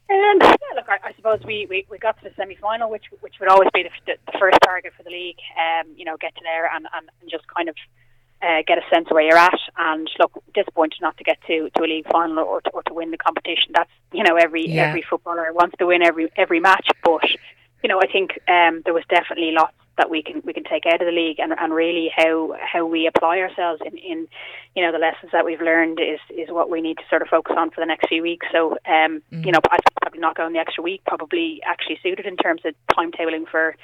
Um, yeah, look, I, I suppose we, we, we got to the semi final, which which would always be the, the, the first target for the league. Um, you know, get to there and, and, and just kind of uh, get a sense of where you're at. And look, disappointed not to get to, to a league final or to, or to win the competition. That's you know every Yeah. every footballer wants to win every every match, but you know I think um, there was definitely lots that we can we can take out of the league and, and really how how we apply ourselves in, in you know the lessons that we've learned is is what we need to sort of focus on for the next few weeks. So um, you know I probably not going the extra week probably actually suited in terms of timetabling for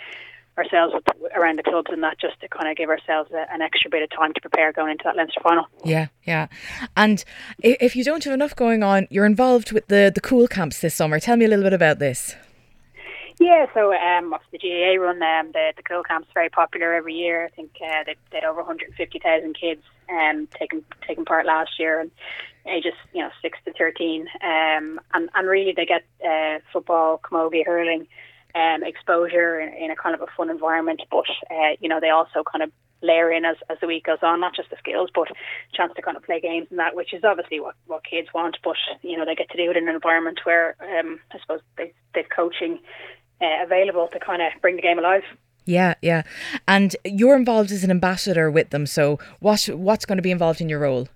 ourselves with, around the clubs and that just to kind of give ourselves a, an extra bit of time to prepare going into that Leinster final. Yeah, yeah. And if you don't have enough going on, you're involved with the the Cúl Camps this summer. Tell me a little bit about this. Yeah, so um, the GAA run um, the the Cúl Camp's very popular every year. I think uh, they they had over 150,000 kids um, taking taking part last year, and ages you know six to 13, um, and and really they get uh, football, camogie, hurling um, exposure in, in a kind of a fun environment. But uh, you know they also kind of layer in as, as the week goes on, not just the skills, but chance to kind of play games and that, which is obviously what, what kids want. But you know they get to do it in an environment where um, I suppose they they've coaching uh, available to kind of bring the game alive. Yeah, yeah. And you're involved as an ambassador with them. So what what's going to be involved in your role?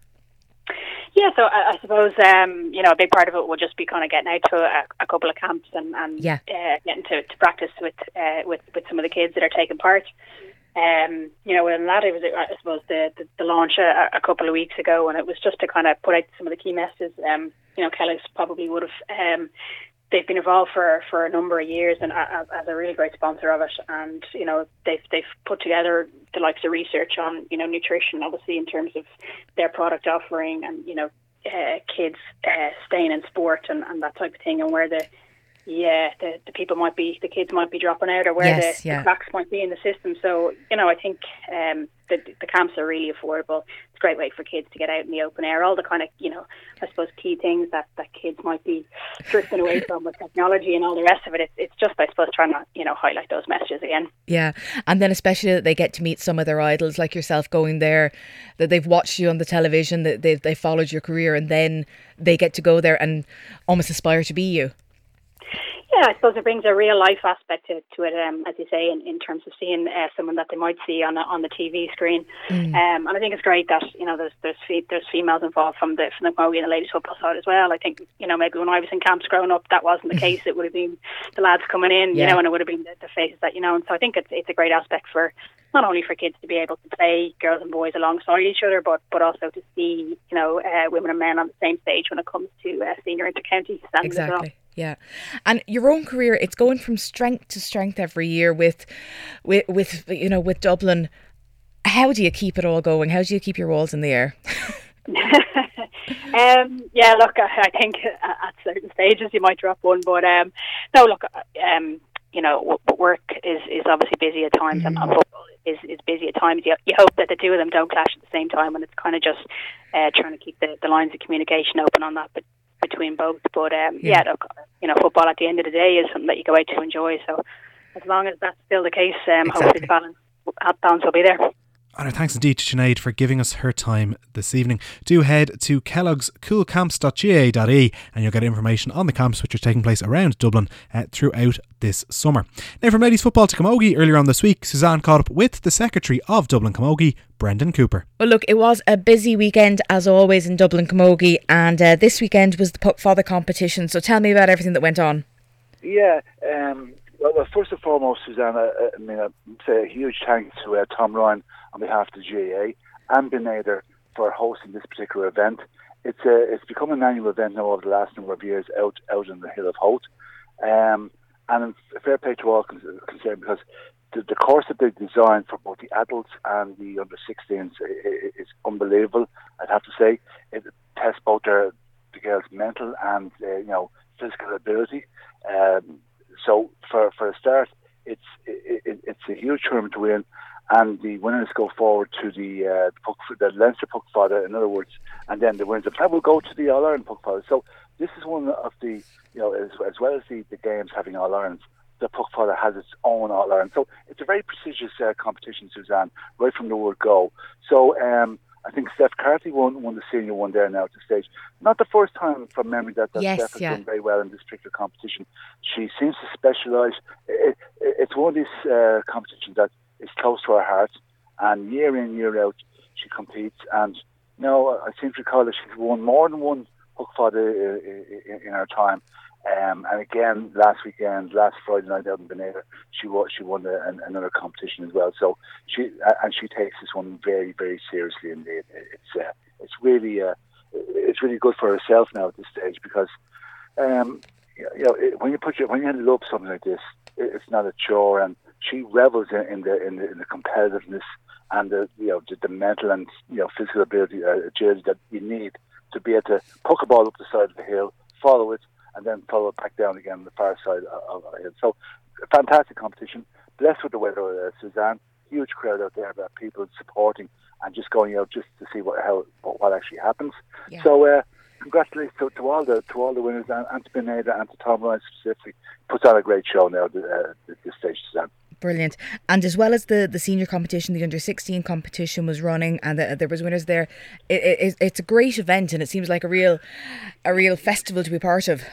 Yeah, so I, I suppose um, you know a big part of it will just be kind of getting out to a, a couple of camps and, and Yeah. uh, getting to, to practice with uh, with with some of the kids that are taking part. Um, you know, and that it was I suppose the the, the launch a, a couple of weeks ago, and it was just to kind of put out some of the key messages. Um, you know, Kellogg's probably would have. They've been involved for, for a number of years and as, as a really great sponsor of it. And you know they've they've put together the likes of research on you know nutrition, obviously in terms of their product offering and you know uh, kids uh, staying in sport and, and that type of thing, and where the yeah the, the people might be the kids might be dropping out or where Yes, the, yeah. the cracks might be in the system. So you know I think um, the the camps are really affordable. It's a great way for kids to get out in the open air. All the kind of you know I suppose key things that, that kids might be drifting away from with technology and all the rest of it. It's, it's just I suppose trying to you know highlight those messages again. Yeah. And then especially that they get to meet some of their idols like yourself going there, that they've watched you on the television, that they've they followed your career and then they get to go there and almost aspire to be you. Yeah, I suppose it brings a real life aspect to, to it, um, as you say, in, in terms of seeing uh, someone that they might see on a, on the TV screen. Mm. Um, and I think it's great that you know there's there's fe- there's females involved from the from the Camogie and the ladies football side as well. I think you know maybe when I was in camps growing up, that wasn't the case. It would have been the lads coming in, yeah. you know, and it would have been the, the faces that you know. And so I think it's it's a great aspect for not only for kids to be able to play girls and boys alongside each other, but but also to see you know uh, women and men on the same stage when it comes to uh, senior intercounty standings exactly. Yeah, and your own career, it's going from strength to strength every year with, with, with you know, with Dublin. How do you keep it all going? How do you keep your walls in the air? um, yeah, look, I, I think at certain stages you might drop one, but um, no, look, um, you know, work is, is obviously busy at times, mm-hmm. and, football is, is busy at times. You, you hope that the two of them don't clash at the same time, and it's kind of just uh, trying to keep the, the lines of communication open on that. But between both. But um, yeah. yeah, look, you know, football at the end of the day is something that you go out to enjoy. So as long as that's still the case, um, exactly. hopefully the balance, balance will be there. And our thanks indeed to Sinead for giving us her time this evening. Do head to Kellogg's coolcamps.ga.e and you'll get information on the camps which are taking place around Dublin uh, throughout this summer. Now, from ladies football to Camogie, earlier on this week, Suzanne caught up with the secretary of Dublin Camogie, Brendan Cooper. Well, look, it was a busy weekend as always in Dublin Camogie, and uh, this weekend was the Poc Fada competition. So tell me about everything that went on. Yeah, um, well, well, first and foremost, Suzanne, I, I mean, I'd say a huge thanks to uh, Tom Ryan on behalf of the GAA and Ben for hosting this particular event. It's a, it's become an annual event now over the last number of years out out in the Hill of Howth. Um, and fair play to all concerned because the, the course that they designed for both the adults and the under 16s is unbelievable. I'd have to say it tests both their the girls' mental and uh, you know physical ability. Um, so for for a start, it's it, it's a huge tournament to win, and the winners go forward to the uh, puck, the Leinster Puck in other words, and then the winners of that will go to the All Ireland Poc Fada. So this is one of the you know as, as well as the, the games having All Irelands. The Poc Fada has its own All Ireland, so it's a very prestigious uh, competition, Suzanne, right from the word go. So um, I think Steph Carthy won, won the senior one there now at the stage. Not the first time from memory that, that yes, Steph has yeah. done very well in this particular competition. She seems to specialise. It, it, it's one of these uh, competitions that is close to her heart, and year in, year out, she competes. And know, I seem to recall that she's won more than one Poc Fada in, in her time. Um, and again, last weekend, last Friday night out in Ben Eadair, she won, she won a, an, another competition as well. So she and she takes this one very, very seriously. It, it's uh, it's really uh, it's really good for herself now at this stage because um, you know when you put your when you love something like this, it's not a chore, and she revels in, in the in the, in the competitiveness and the you know the, the mental and you know physical ability uh, agility that you need to be able to poke a ball up the side of the hill, follow it, and then follow it back down again on the far side of, of hill. So, fantastic competition. Blessed with the weather, uh, Suzanne. Huge crowd out there, about people supporting and just going out just to see what how what, what actually happens. Yeah. So, uh, congratulations to, to, all the to all the winners and, and to Ben Eadair and to Tom Ryan specifically. Puts on a great show now at, uh, this stage, Suzanne. Brilliant. And as well as the, the senior competition, the under 16 competition was running and the, there was winners there. It, it, it's a great event and it seems like a real a real festival to be part of.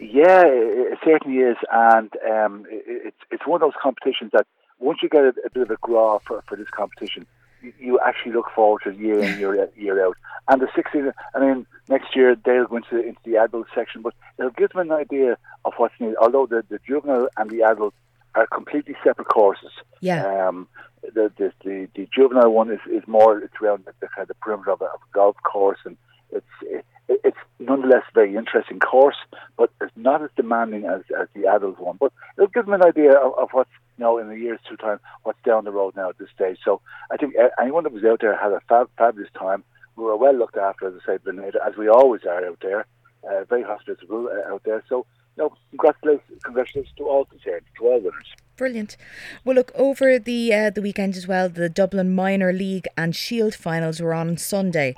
Yeah, it, certainly is. And um, it's, it's one of those competitions that once you get a, a bit of a graw for, for this competition, you, actually look forward to year in, year, year out. And the 16, I mean, next year they'll go into, into the adult section, but it'll give them an idea of what's needed. Although the, the juvenile and the adult are completely separate courses. Yeah. Um, the, the, the the juvenile one is, is more it's around the, the kind of the perimeter of a, of a golf course, and it's it, it's nonetheless a very interesting course, but it's not as demanding as, as the adult one. But it'll give them an idea of, of what's know in a year's two time what's down the road now at this stage. So I think anyone that was out there had a fab, fabulous time. We were well looked after, as I said, Ben Eadair, as we always are out there. Uh, very hospitable uh, out there. So no, congratulations, congratulations to all concerned, to all winners. Brilliant. Well, look over the uh, the weekend as well. The Dublin Minor League and Shield finals were on Sunday,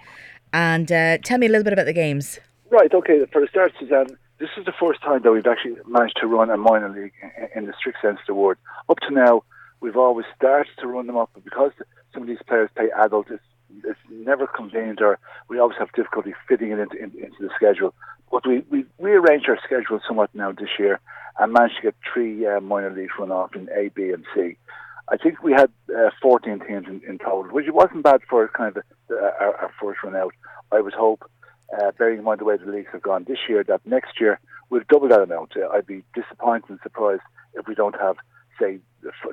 and uh, tell me a little bit about the games. Right. Okay. For the start, Suzanne, this is the first time that we've actually managed to run a minor league in the strict sense of the word. Up to now, we've always started to run them up, but because some of these players play adult, it's, it's never convenient, or we always have difficulty fitting it into, into the schedule. but we we rearranged our schedule somewhat now this year and managed to get three uh, minor leagues run off in A, B, and C. I think we had uh, 14 teams in, in, total, which wasn't bad for kind of our, our, first run out. I would hope, uh, bearing in mind the way the leagues have gone this year, that next year we'll double that amount. Uh, I'd be disappointed and surprised if we don't have, say,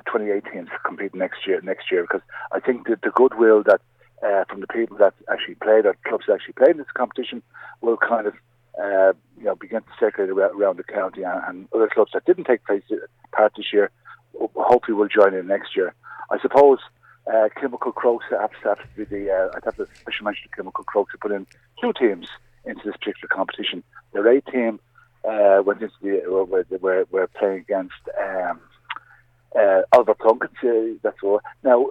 28 teams competing next year. Next year, because I think that the goodwill that uh, from the people that actually played, or clubs that actually played in this competition, will kind of uh, you know begin to circulate around the county, and, and other clubs that didn't take place part this year hopefully will join in next year. I suppose uh, Kilmacud Crokes have to be the. Uh, I'd have to special mention Kilmacud Crokes to put in two teams into this particular competition. Their A team uh, went into the where we're, we're playing against um, uh, Oliver Plunkett. Uh, that's all. Now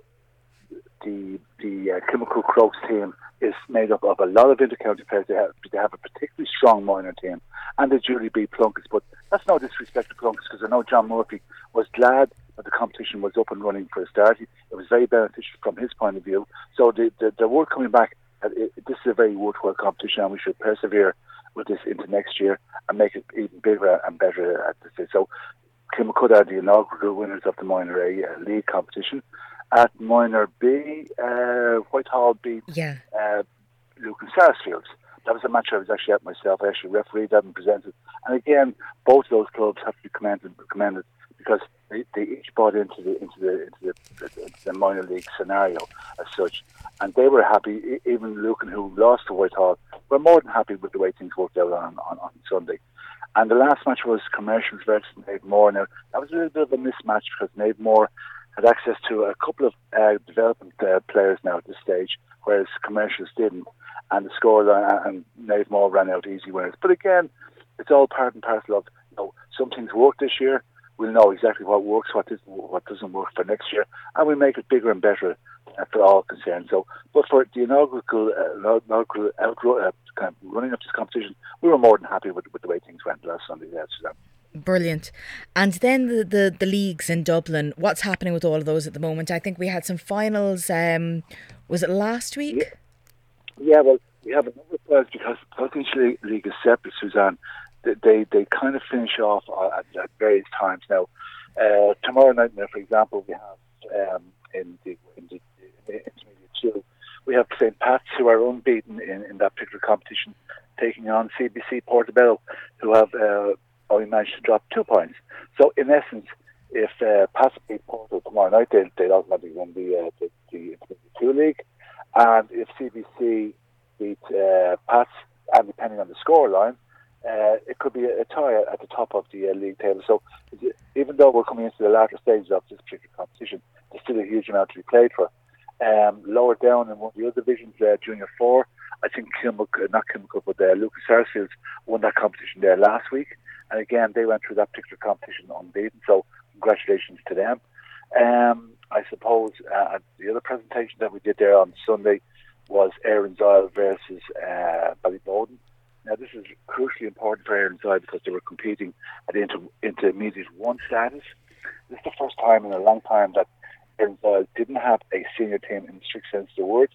the the uh, Kilmacud Crokes team is made up of a lot of intercounty players. They have, they have a particularly strong minor team, and they duly beat Plunkett's. But that's no disrespect to Plunkett's because I know John Murphy was glad the competition was up and running for a start. It was very beneficial from his point of view. So the the, the word coming back that it, this is a very worthwhile competition, and we should persevere with this into next year and make it even bigger and better at this. So Kilmacud are the inaugural winners of the minor A uh, league competition. At minor B, uh, Whitehall beat yeah. uh, Lucan Sarsfields. That was a match I was actually at myself. I actually refereed that and presented. And again, both of those clubs have to be commended, commended because they, they each bought into the into the into the, into the minor league scenario as such, and they were happy. Even Lucan, who lost to Whitehall, were more than happy with the way things worked out on, on, on Sunday. And the last match was Commercials versus Navenmore. Now that was a little bit of a mismatch because Navenmore had access to a couple of uh, development uh, players now at this stage, whereas Commercials didn't. And the scoreline and Navenmore ran out easy winners. But again, it's all part and parcel of you know some things worked this year. We'll know exactly what works, what doesn't, what doesn't work for next year, and we make it bigger and better for all concerned. So, but for the inaugural, uh, inaugural outro, uh, kind of running up this competition, we were more than happy with, with the way things went last Sunday. Yeah, Suzanne. Brilliant. And then the, the, the leagues in Dublin, what's happening with all of those at the moment? I think we had some finals, um, was it last week? Yeah, yeah well, we have a number of players because league, league is separate, Suzanne. They, they, they kind of finish off at, at various times. Now, uh, tomorrow night, now, for example, we have um, in the, in the, in the intermediate two, we have St. Pat's who are unbeaten in, in that particular competition, taking on CBC Portobello, who have uh, only managed to drop two points. So, in essence, if uh, Pats beat Porto tomorrow night, they'll, they'll automatically win the, uh, the, the Intermediate 2 League. And if CBC beat uh, Pats, and depending on the score line, uh, it could be a, tie at the top of the uh, league table. So even though we're coming into the latter stages of this particular competition, there's still a huge amount to be played for. Um, lower down in one of the other divisions, uh, Junior 4, I think Kilmac, uh, not Kilmac, but uh, Lucan Sarsfields won that competition there last week. And again, they went through that particular competition unbeaten. So congratulations to them. Um, I suppose uh, the other presentation that we did there on Sunday was Erin's Isle versus uh, Ballyboden. Now, this is crucially important for Erin's Isle because they were competing at inter- intermediate one status. This is the first time in a long time that Erin's Isle didn't have a senior team in the strict sense of the word.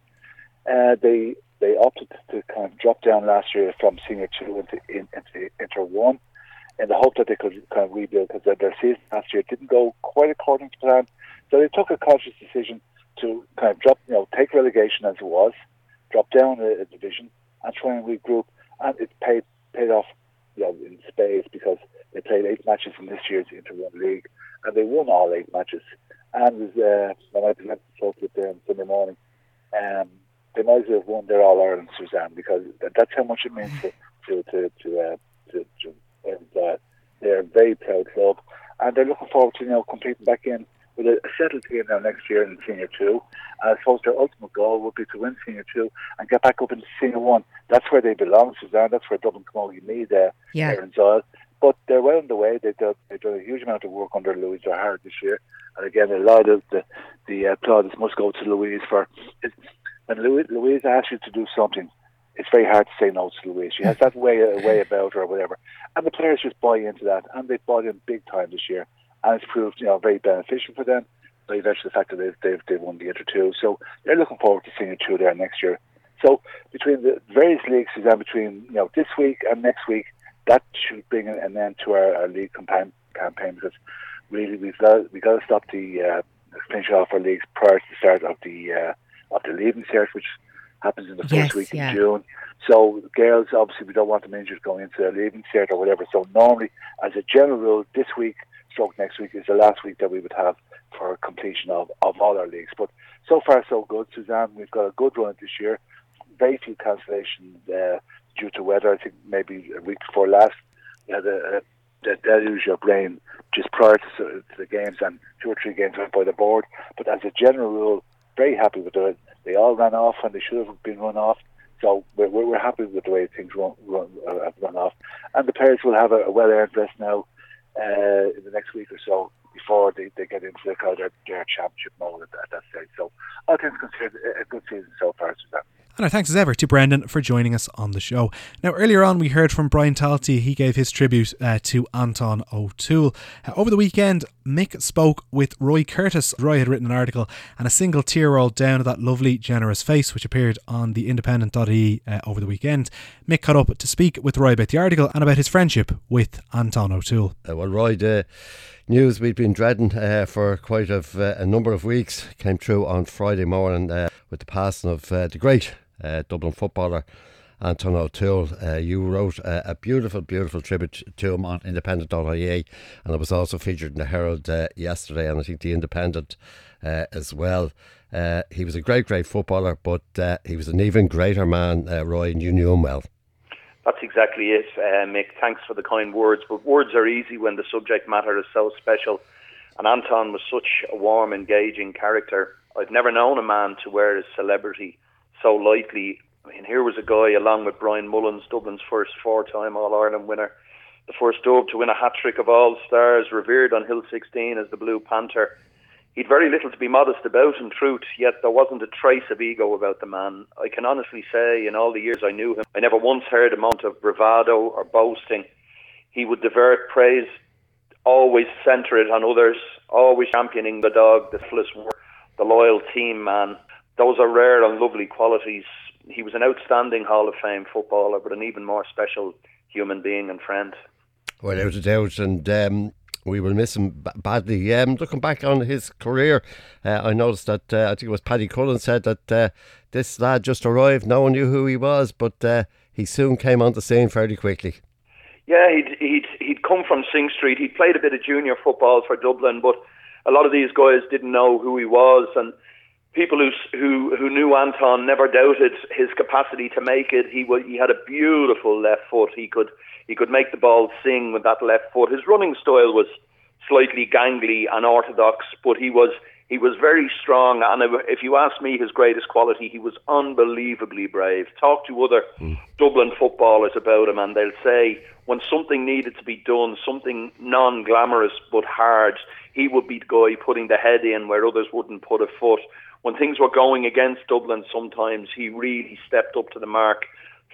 Uh, they they opted to kind of drop down last year from senior two into in, into inter one, in the hope that they could kind of rebuild because their, their season last year didn't go quite according to plan. So they took a conscious decision to kind of drop, you know, take relegation as it was, drop down a, a division, and try and regroup. And it paid paid off, you know, in spades because they played eight matches in this year's Inter One League, and they won all eight matches. And uh, when I presented talk with them Sunday morning, um, they might as well have won their All Ireland, Suzanne, because that's how much it means to to to to, uh, to, to and uh, they're a very proud club, and they're looking forward to you know competing back in with a settled team now next year in Senior Two. And I suppose their ultimate goal would be to win Senior Two and get back up into Senior One. That's where they belong, Suzanne. That's where Dublin Camogie Meath uh, yeah. Isle. But they're well on the way. They've done, they've done a huge amount of work under Louise O'Hara this year. And again, a lot of the, the plaudits must go to Louise for when Louise, Louise asks you to do something, it's very hard to say no to Louise. She has that way a way about her or whatever, and the players just buy into that, and they bought in big time this year, and it's proved you know very beneficial for them. By virtue of the fact that they've they've, they've won the Inter two, so they're looking forward to seeing two there next year. So between the various leagues, Suzanne, between you know this week and next week, that should bring an end to our, our league campaign, campaign because really we've got we got to stop the uh, finish off our leagues prior to the start of the uh, of the leaving cert, which happens in the first Yes, week yeah. in June. So girls, obviously, we don't want them injured going into their leaving cert or whatever. So normally, as a general rule, this week, stroke next week is the last week that we would have for completion of, of all our leagues. But so far, so good, Suzanne. We've got a good run this year. Very few cancellations uh, due to weather. I think maybe a week before last, we had a, a, deluge of rain just prior to, to the games, and two or three games went by the board. But as a general rule, very happy with it. They all ran off and they should have been run off. So we're, we're happy with the way things run, run, uh, have run off. And the players will have a, a well-earned rest now uh, in the next week or so before they, they get into the kind of their, their championship mode at, at that stage. So all things considered, a- good season so far, Suzanne. And our thanks as ever to Brendan for joining us on the show. Now, earlier on, we heard from Brian Talty. He gave his tribute uh, to Anton O'Toole. Uh, over the weekend, Mick spoke with Roy Curtis. Roy had written an article, and a single tear rolled down that lovely, generous face, which appeared on the independent.ie uh, over the weekend. Mick caught up to speak with Roy about the article and about his friendship with Anton O'Toole. Uh, well, Roy, the news we'd been dreading uh, for quite a, uh, a number of weeks came true on Friday morning uh, with the passing of uh, the great uh, Dublin footballer Anton O'Toole. Uh, you wrote uh, a beautiful, beautiful tribute to him on independent.ie and it was also featured in the Herald uh, yesterday and I think the Independent uh, as well. He was a great, great footballer, but he was an even greater man, Roy, and you knew him well. That's exactly it, Mick. Thanks for the kind words. But words are easy when the subject matter is so special. And Anton was such a warm, engaging character. I've never known a man to wear his celebrity so lightly. I mean, here was a guy, along with Brian Mullins, Dublin's first four time All Ireland winner, the first dub to win a hat trick of all stars, revered on Hill 16 as the Blue Panther. He'd very little to be modest about, in truth, yet there wasn't a trace of ego about the man. I can honestly say, in all the years I knew him, I never once heard a amount of bravado or boasting. He would divert praise, always centre it on others, always championing the dog, the work, the loyal team man. Those are rare and lovely qualities. He was an outstanding Hall of Fame footballer, but an even more special human being and friend. Well, Without a doubt, and um, we will miss him b- badly. Um, looking back on his career, uh, I noticed that uh, I think it was Paddy Cullen said that uh, this lad just arrived, no one knew who he was, but uh, he soon came on the scene fairly quickly. Yeah, he'd he'd he'd come from Synge Street. He'd played a bit of junior football for Dublin, but a lot of these guys didn't know who he was, and people who who who knew Anton never doubted his capacity to make it. He was he had a beautiful left foot. He could he could make the ball sing with that left foot. His running style was slightly gangly and orthodox, but he was he was very strong. And if you ask me, his greatest quality, he was unbelievably brave. Talk to other hmm. Dublin footballers about him, and they'll say when something needed to be done, something non-glamorous but hard, he would be the guy putting the head in where others wouldn't put a foot. When things were going against Dublin, sometimes he really stepped up to the mark.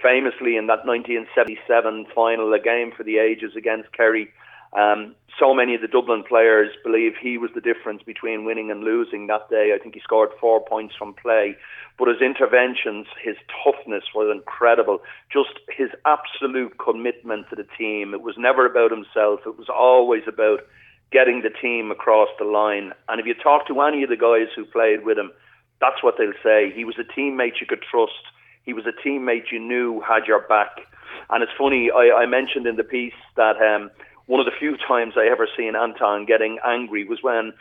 Famously, in that 1977 final, a game for the ages against Kerry, um, so many of the Dublin players believe he was the difference between winning and losing that day. I think he scored four points from play. But his interventions, his toughness was incredible. Just his absolute commitment to the team. It was never about himself, it was always about getting the team across the line. And if you talk to any of the guys who played with him, that's what they'll say. He was a teammate you could trust. He was a teammate you knew had your back. And it's funny, I, I mentioned in the piece that um, one of the few times I ever seen Anton getting angry was when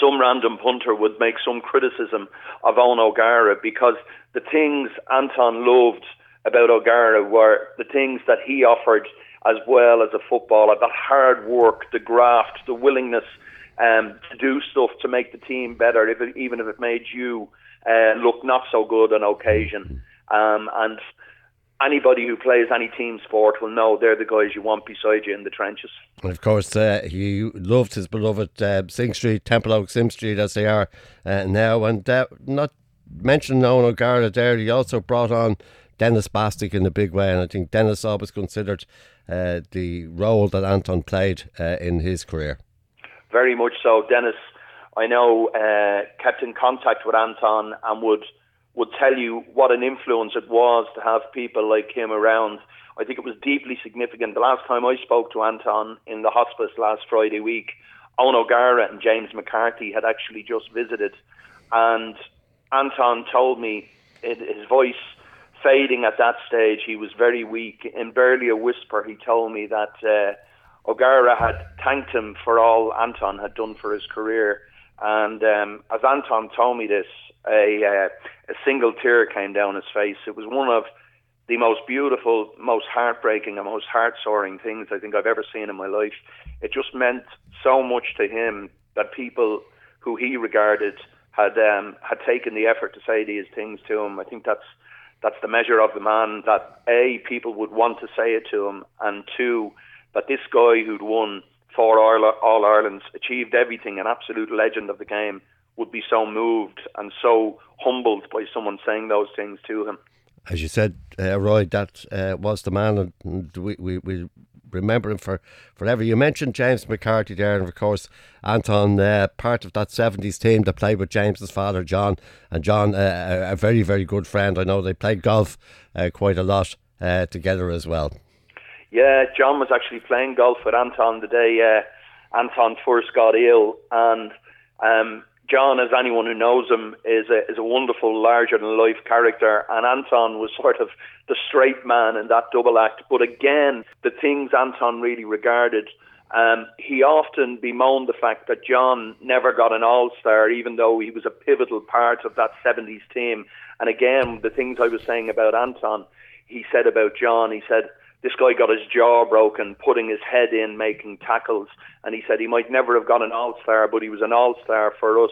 some random punter would make some criticism of Eoghan O'Gara because the things Anton loved about O'Gara were the things that he offered as well as a footballer that hard work, the graft, the willingness um, to do stuff to make the team better, if it, even if it made you uh, look not so good on occasion. Um, and anybody who plays any team sport will know they're the guys you want beside you in the trenches. And of course, uh, he loved his beloved uh, Synge Street, Temple Oak, Synge Street as they are uh, now. And uh, not mentioning Eoghan O'Gara there, he also brought on Denis Bastick in a big way. And I think Denis always considered uh, the role that Anton played uh, in his career. Very much so. Denis, I know, uh, kept in contact with Anton and would would tell you what an influence it was to have people like him around. I think it was deeply significant. The last time I spoke to Anton in the hospice last Friday week, Eoghan O'Gara and James McCarthy had actually just visited, and Anton told me in his voice fading at that stage. He was very weak. In barely a whisper, he told me that uh, O'Gara had thanked him for all Anton had done for his career. And um, as Anton told me this, a, uh, a single tear came down his face. It was one of the most beautiful, most heartbreaking, and most heart soaring things I think I've ever seen in my life. It just meant so much to him that people who he regarded had um, had taken the effort to say these things to him. I think that's that's the measure of the man that a people would want to say it to him, and two that this guy who'd won four All Irelands, achieved everything, an absolute legend of the game, would be so moved and so humbled by someone saying those things to him. As you said, uh, Roy, that uh, was the man, and we, we, we remember him for forever. You mentioned James McCarthy there, and of course Anton, uh, part of that seventies team that played with James's father John, and John, uh, a very very good friend. I know they played golf uh, quite a lot uh, together as well. Yeah, John was actually playing golf with Anton the day uh, Anton first got ill, and um, John, as anyone who knows him, is a is a wonderful, larger than life character, and Anton was sort of the straight man in that double act. But again, the things Anton really regarded. Um, he often bemoaned the fact that John never got an All Star, even though he was a pivotal part of that 70s team. And again, the things I was saying about Anton, he said about John, he said, this guy got his jaw broken putting his head in making tackles. And he said he might never have got an all-star but he was an all-star for us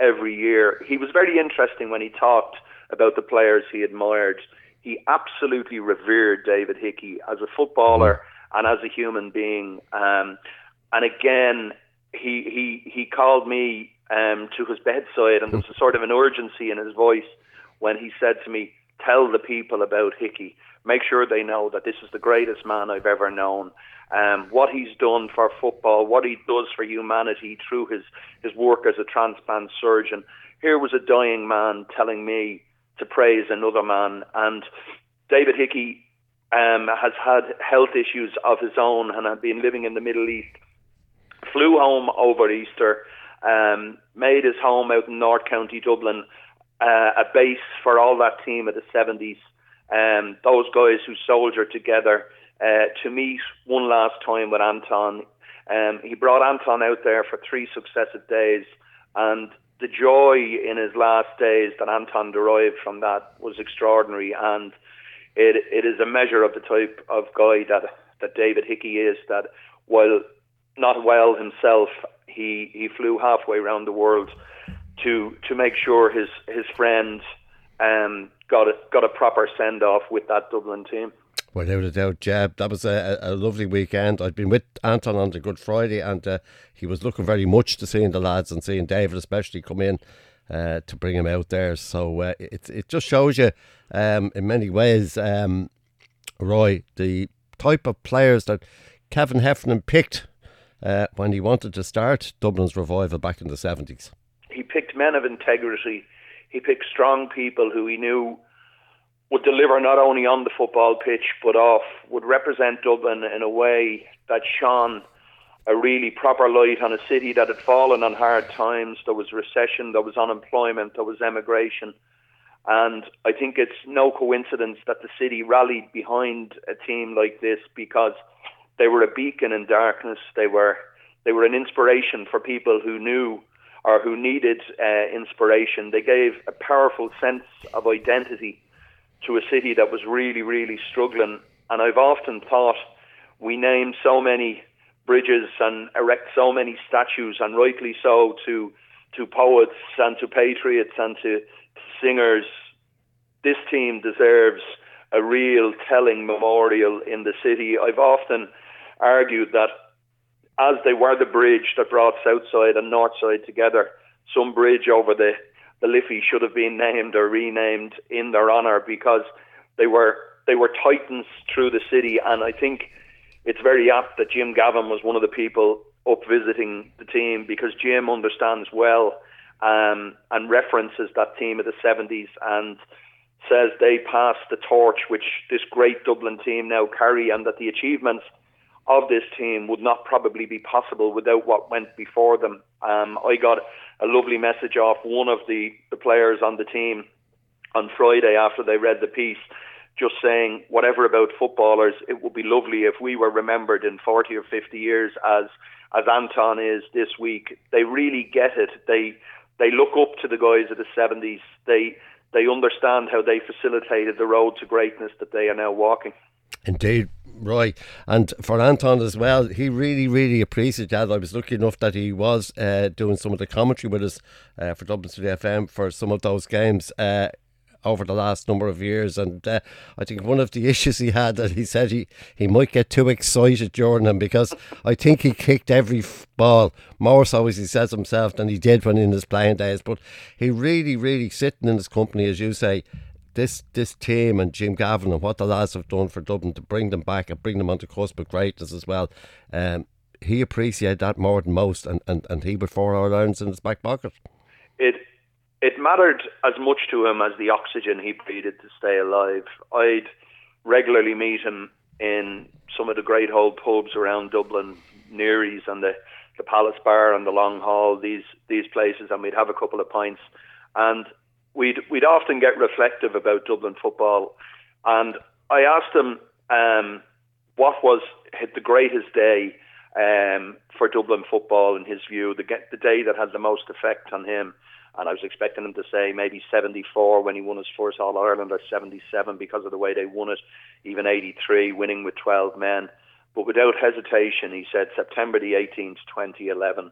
every year. He was very interesting when he talked about the players he admired. He absolutely revered David Hickey as a footballer and as a human being. Um, and again he he he called me um, to his bedside and there was a sort of an urgency in his voice when he said to me tell the people about Hickey make sure they know that this is the greatest man I've ever known. Um, what he's done for football, what he does for humanity through his, his work as a transplant surgeon. Here was a dying man telling me to praise another man. And David Hickey um, has had health issues of his own and had been living in the Middle East. Flew home over Easter, um, made his home out in North County Dublin, uh, a base for all that team of the 70s um, those guys who soldier together uh, to meet one last time with Anton. Um, he brought Anton out there for three successive days, and the joy in his last days that Anton derived from that was extraordinary. And it it is a measure of the type of guy that that David Hickey is. That while not well himself, he he flew halfway around the world to to make sure his his friends um, got a, got a proper send off with that Dublin team. Without a doubt, Jeb, that was a, a lovely weekend. I'd been with Anton on the Good Friday, and uh, he was looking very much to seeing the lads and seeing David, especially, come in uh, to bring him out there. So uh, it it just shows you, um, in many ways, um, Roy, the type of players that Kevin Heffernan picked uh, when he wanted to start Dublin's revival back in the seventies. He picked men of integrity he picked strong people who he knew would deliver not only on the football pitch but off, would represent Dublin in a way that shone a really proper light on a city that had fallen on hard times. There was recession, there was unemployment, there was emigration. And I think it's no coincidence that the city rallied behind a team like this because they were a beacon in darkness. They were they were an inspiration for people who knew or who needed uh, inspiration. They gave a powerful sense of identity to a city that was really, really struggling. And I've often thought we name so many bridges and erect so many statues, and rightly so, to to poets and to patriots and to singers. This team deserves a real telling memorial in the city. I've often argued that as they were the bridge that brought Southside and Northside together, some bridge over the, the Liffey should have been named or renamed in their honour because they were they were titans through the city. And I think it's very apt that Jim Gavin was one of the people up visiting the team because Jim understands well um, and references that team of the 70s and says they passed the torch which this great Dublin team now carry and that the achievements of this team would not probably be possible without what went before them. Um, I got a lovely message off one of the, the players on the team on Friday after they read the piece, just saying, whatever about footballers, it would be lovely if we were remembered in 40 or 50 years as as Anton is this week. They really get it. They they look up to the guys of the 70s. They they understand how they facilitated the road to greatness that they are now walking. Indeed, Roy. And for Anton as well, he really, really appreciated that. I was lucky enough that he was uh, doing some of the commentary with us uh, for Dublin City FM for some of those games. Uh, over the last number of years. And uh, I think one of the issues he had that he said he, he might get too excited during them because I think he kicked every f- ball more so as he says himself than he did when in his playing days. But he really, really sitting in his company, as you say. This this team and Jim Gavin and what the lads have done for Dublin to bring them back and bring them onto course of greatness as well. Um, he appreciated that more than most, and, and, and he would four our irons in his back pocket. It it mattered as much to him as the oxygen he breathed to stay alive. I'd regularly meet him in some of the great old pubs around Dublin, Neary's and the, the Palace Bar and the Long Hall, these these places, and we'd have a couple of pints, and we'd we'd often get reflective about Dublin football, and I asked him um, what was the greatest day um, for Dublin football in his view, the the day that had the most effect on him and I was expecting him to say maybe 74 when he won his first All Ireland or 77 because of the way they won it, even 83 winning with 12 men. But without hesitation, he said September the 18th, 2011.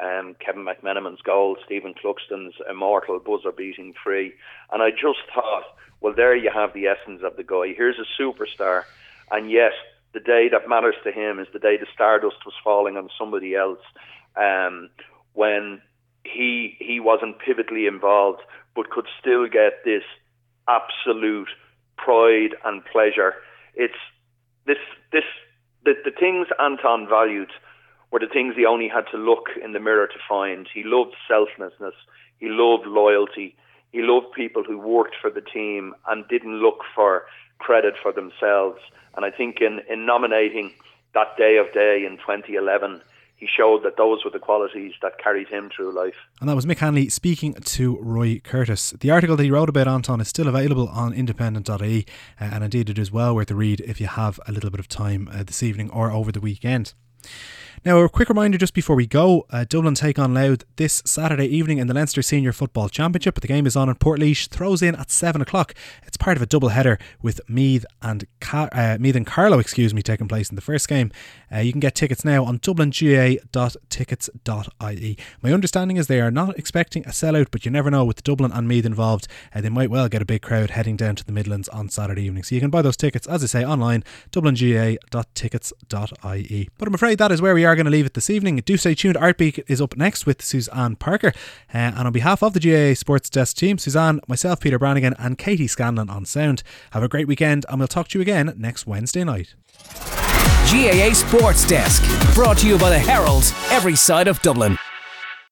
Um, Kevin McMenamin's goal, Stephen Cluxton's immortal buzzer beating free. And I just thought, well, there you have the essence of the guy. Here's a superstar. And yes, the day that matters to him is the day the stardust was falling on somebody else. Um, when he he wasn't pivotally involved, but could still get this absolute pride and pleasure. It's this this the, the things Anton valued were the things he only had to look in the mirror to find. He loved selflessness. He loved loyalty. He loved people who worked for the team and didn't look for credit for themselves. And I think in, in nominating that day of day in 2011, he showed that those were the qualities that carried him through life. And that was Mick Hanley speaking to Roy Curtis. The article that he wrote about Anton is still available on independent.ie, uh, and indeed it is well worth a read if you have a little bit of time uh, this evening or over the weekend. Now, a quick reminder just before we go uh, Dublin take on Louth this Saturday evening in the Leinster Senior Football Championship. The game is on in Portlaoise, throws in at 7 o'clock. It's part of a double header with Meath and, Car- uh, Meath and Carlow excuse me, taking place in the first game. Uh, you can get tickets now on dublinga.tickets.ie. My understanding is they are not expecting a sellout, but you never know with Dublin and Meath involved. Uh, they might well get a big crowd heading down to the Midlands on Saturday evening. So you can buy those tickets, as I say, online, dublinga.tickets.ie. But I'm afraid that is where we are going to leave it this evening. Do stay tuned. Artbeat is up next with Suzanne Parker. Uh, and on behalf of the GAA Sports Desk team, Suzanne, myself, Peter Brannigan, and Katie Scanlon on sound, have a great weekend and we'll talk to you again next Wednesday night. GAA Sports Desk, brought to you by the Herald, every side of Dublin.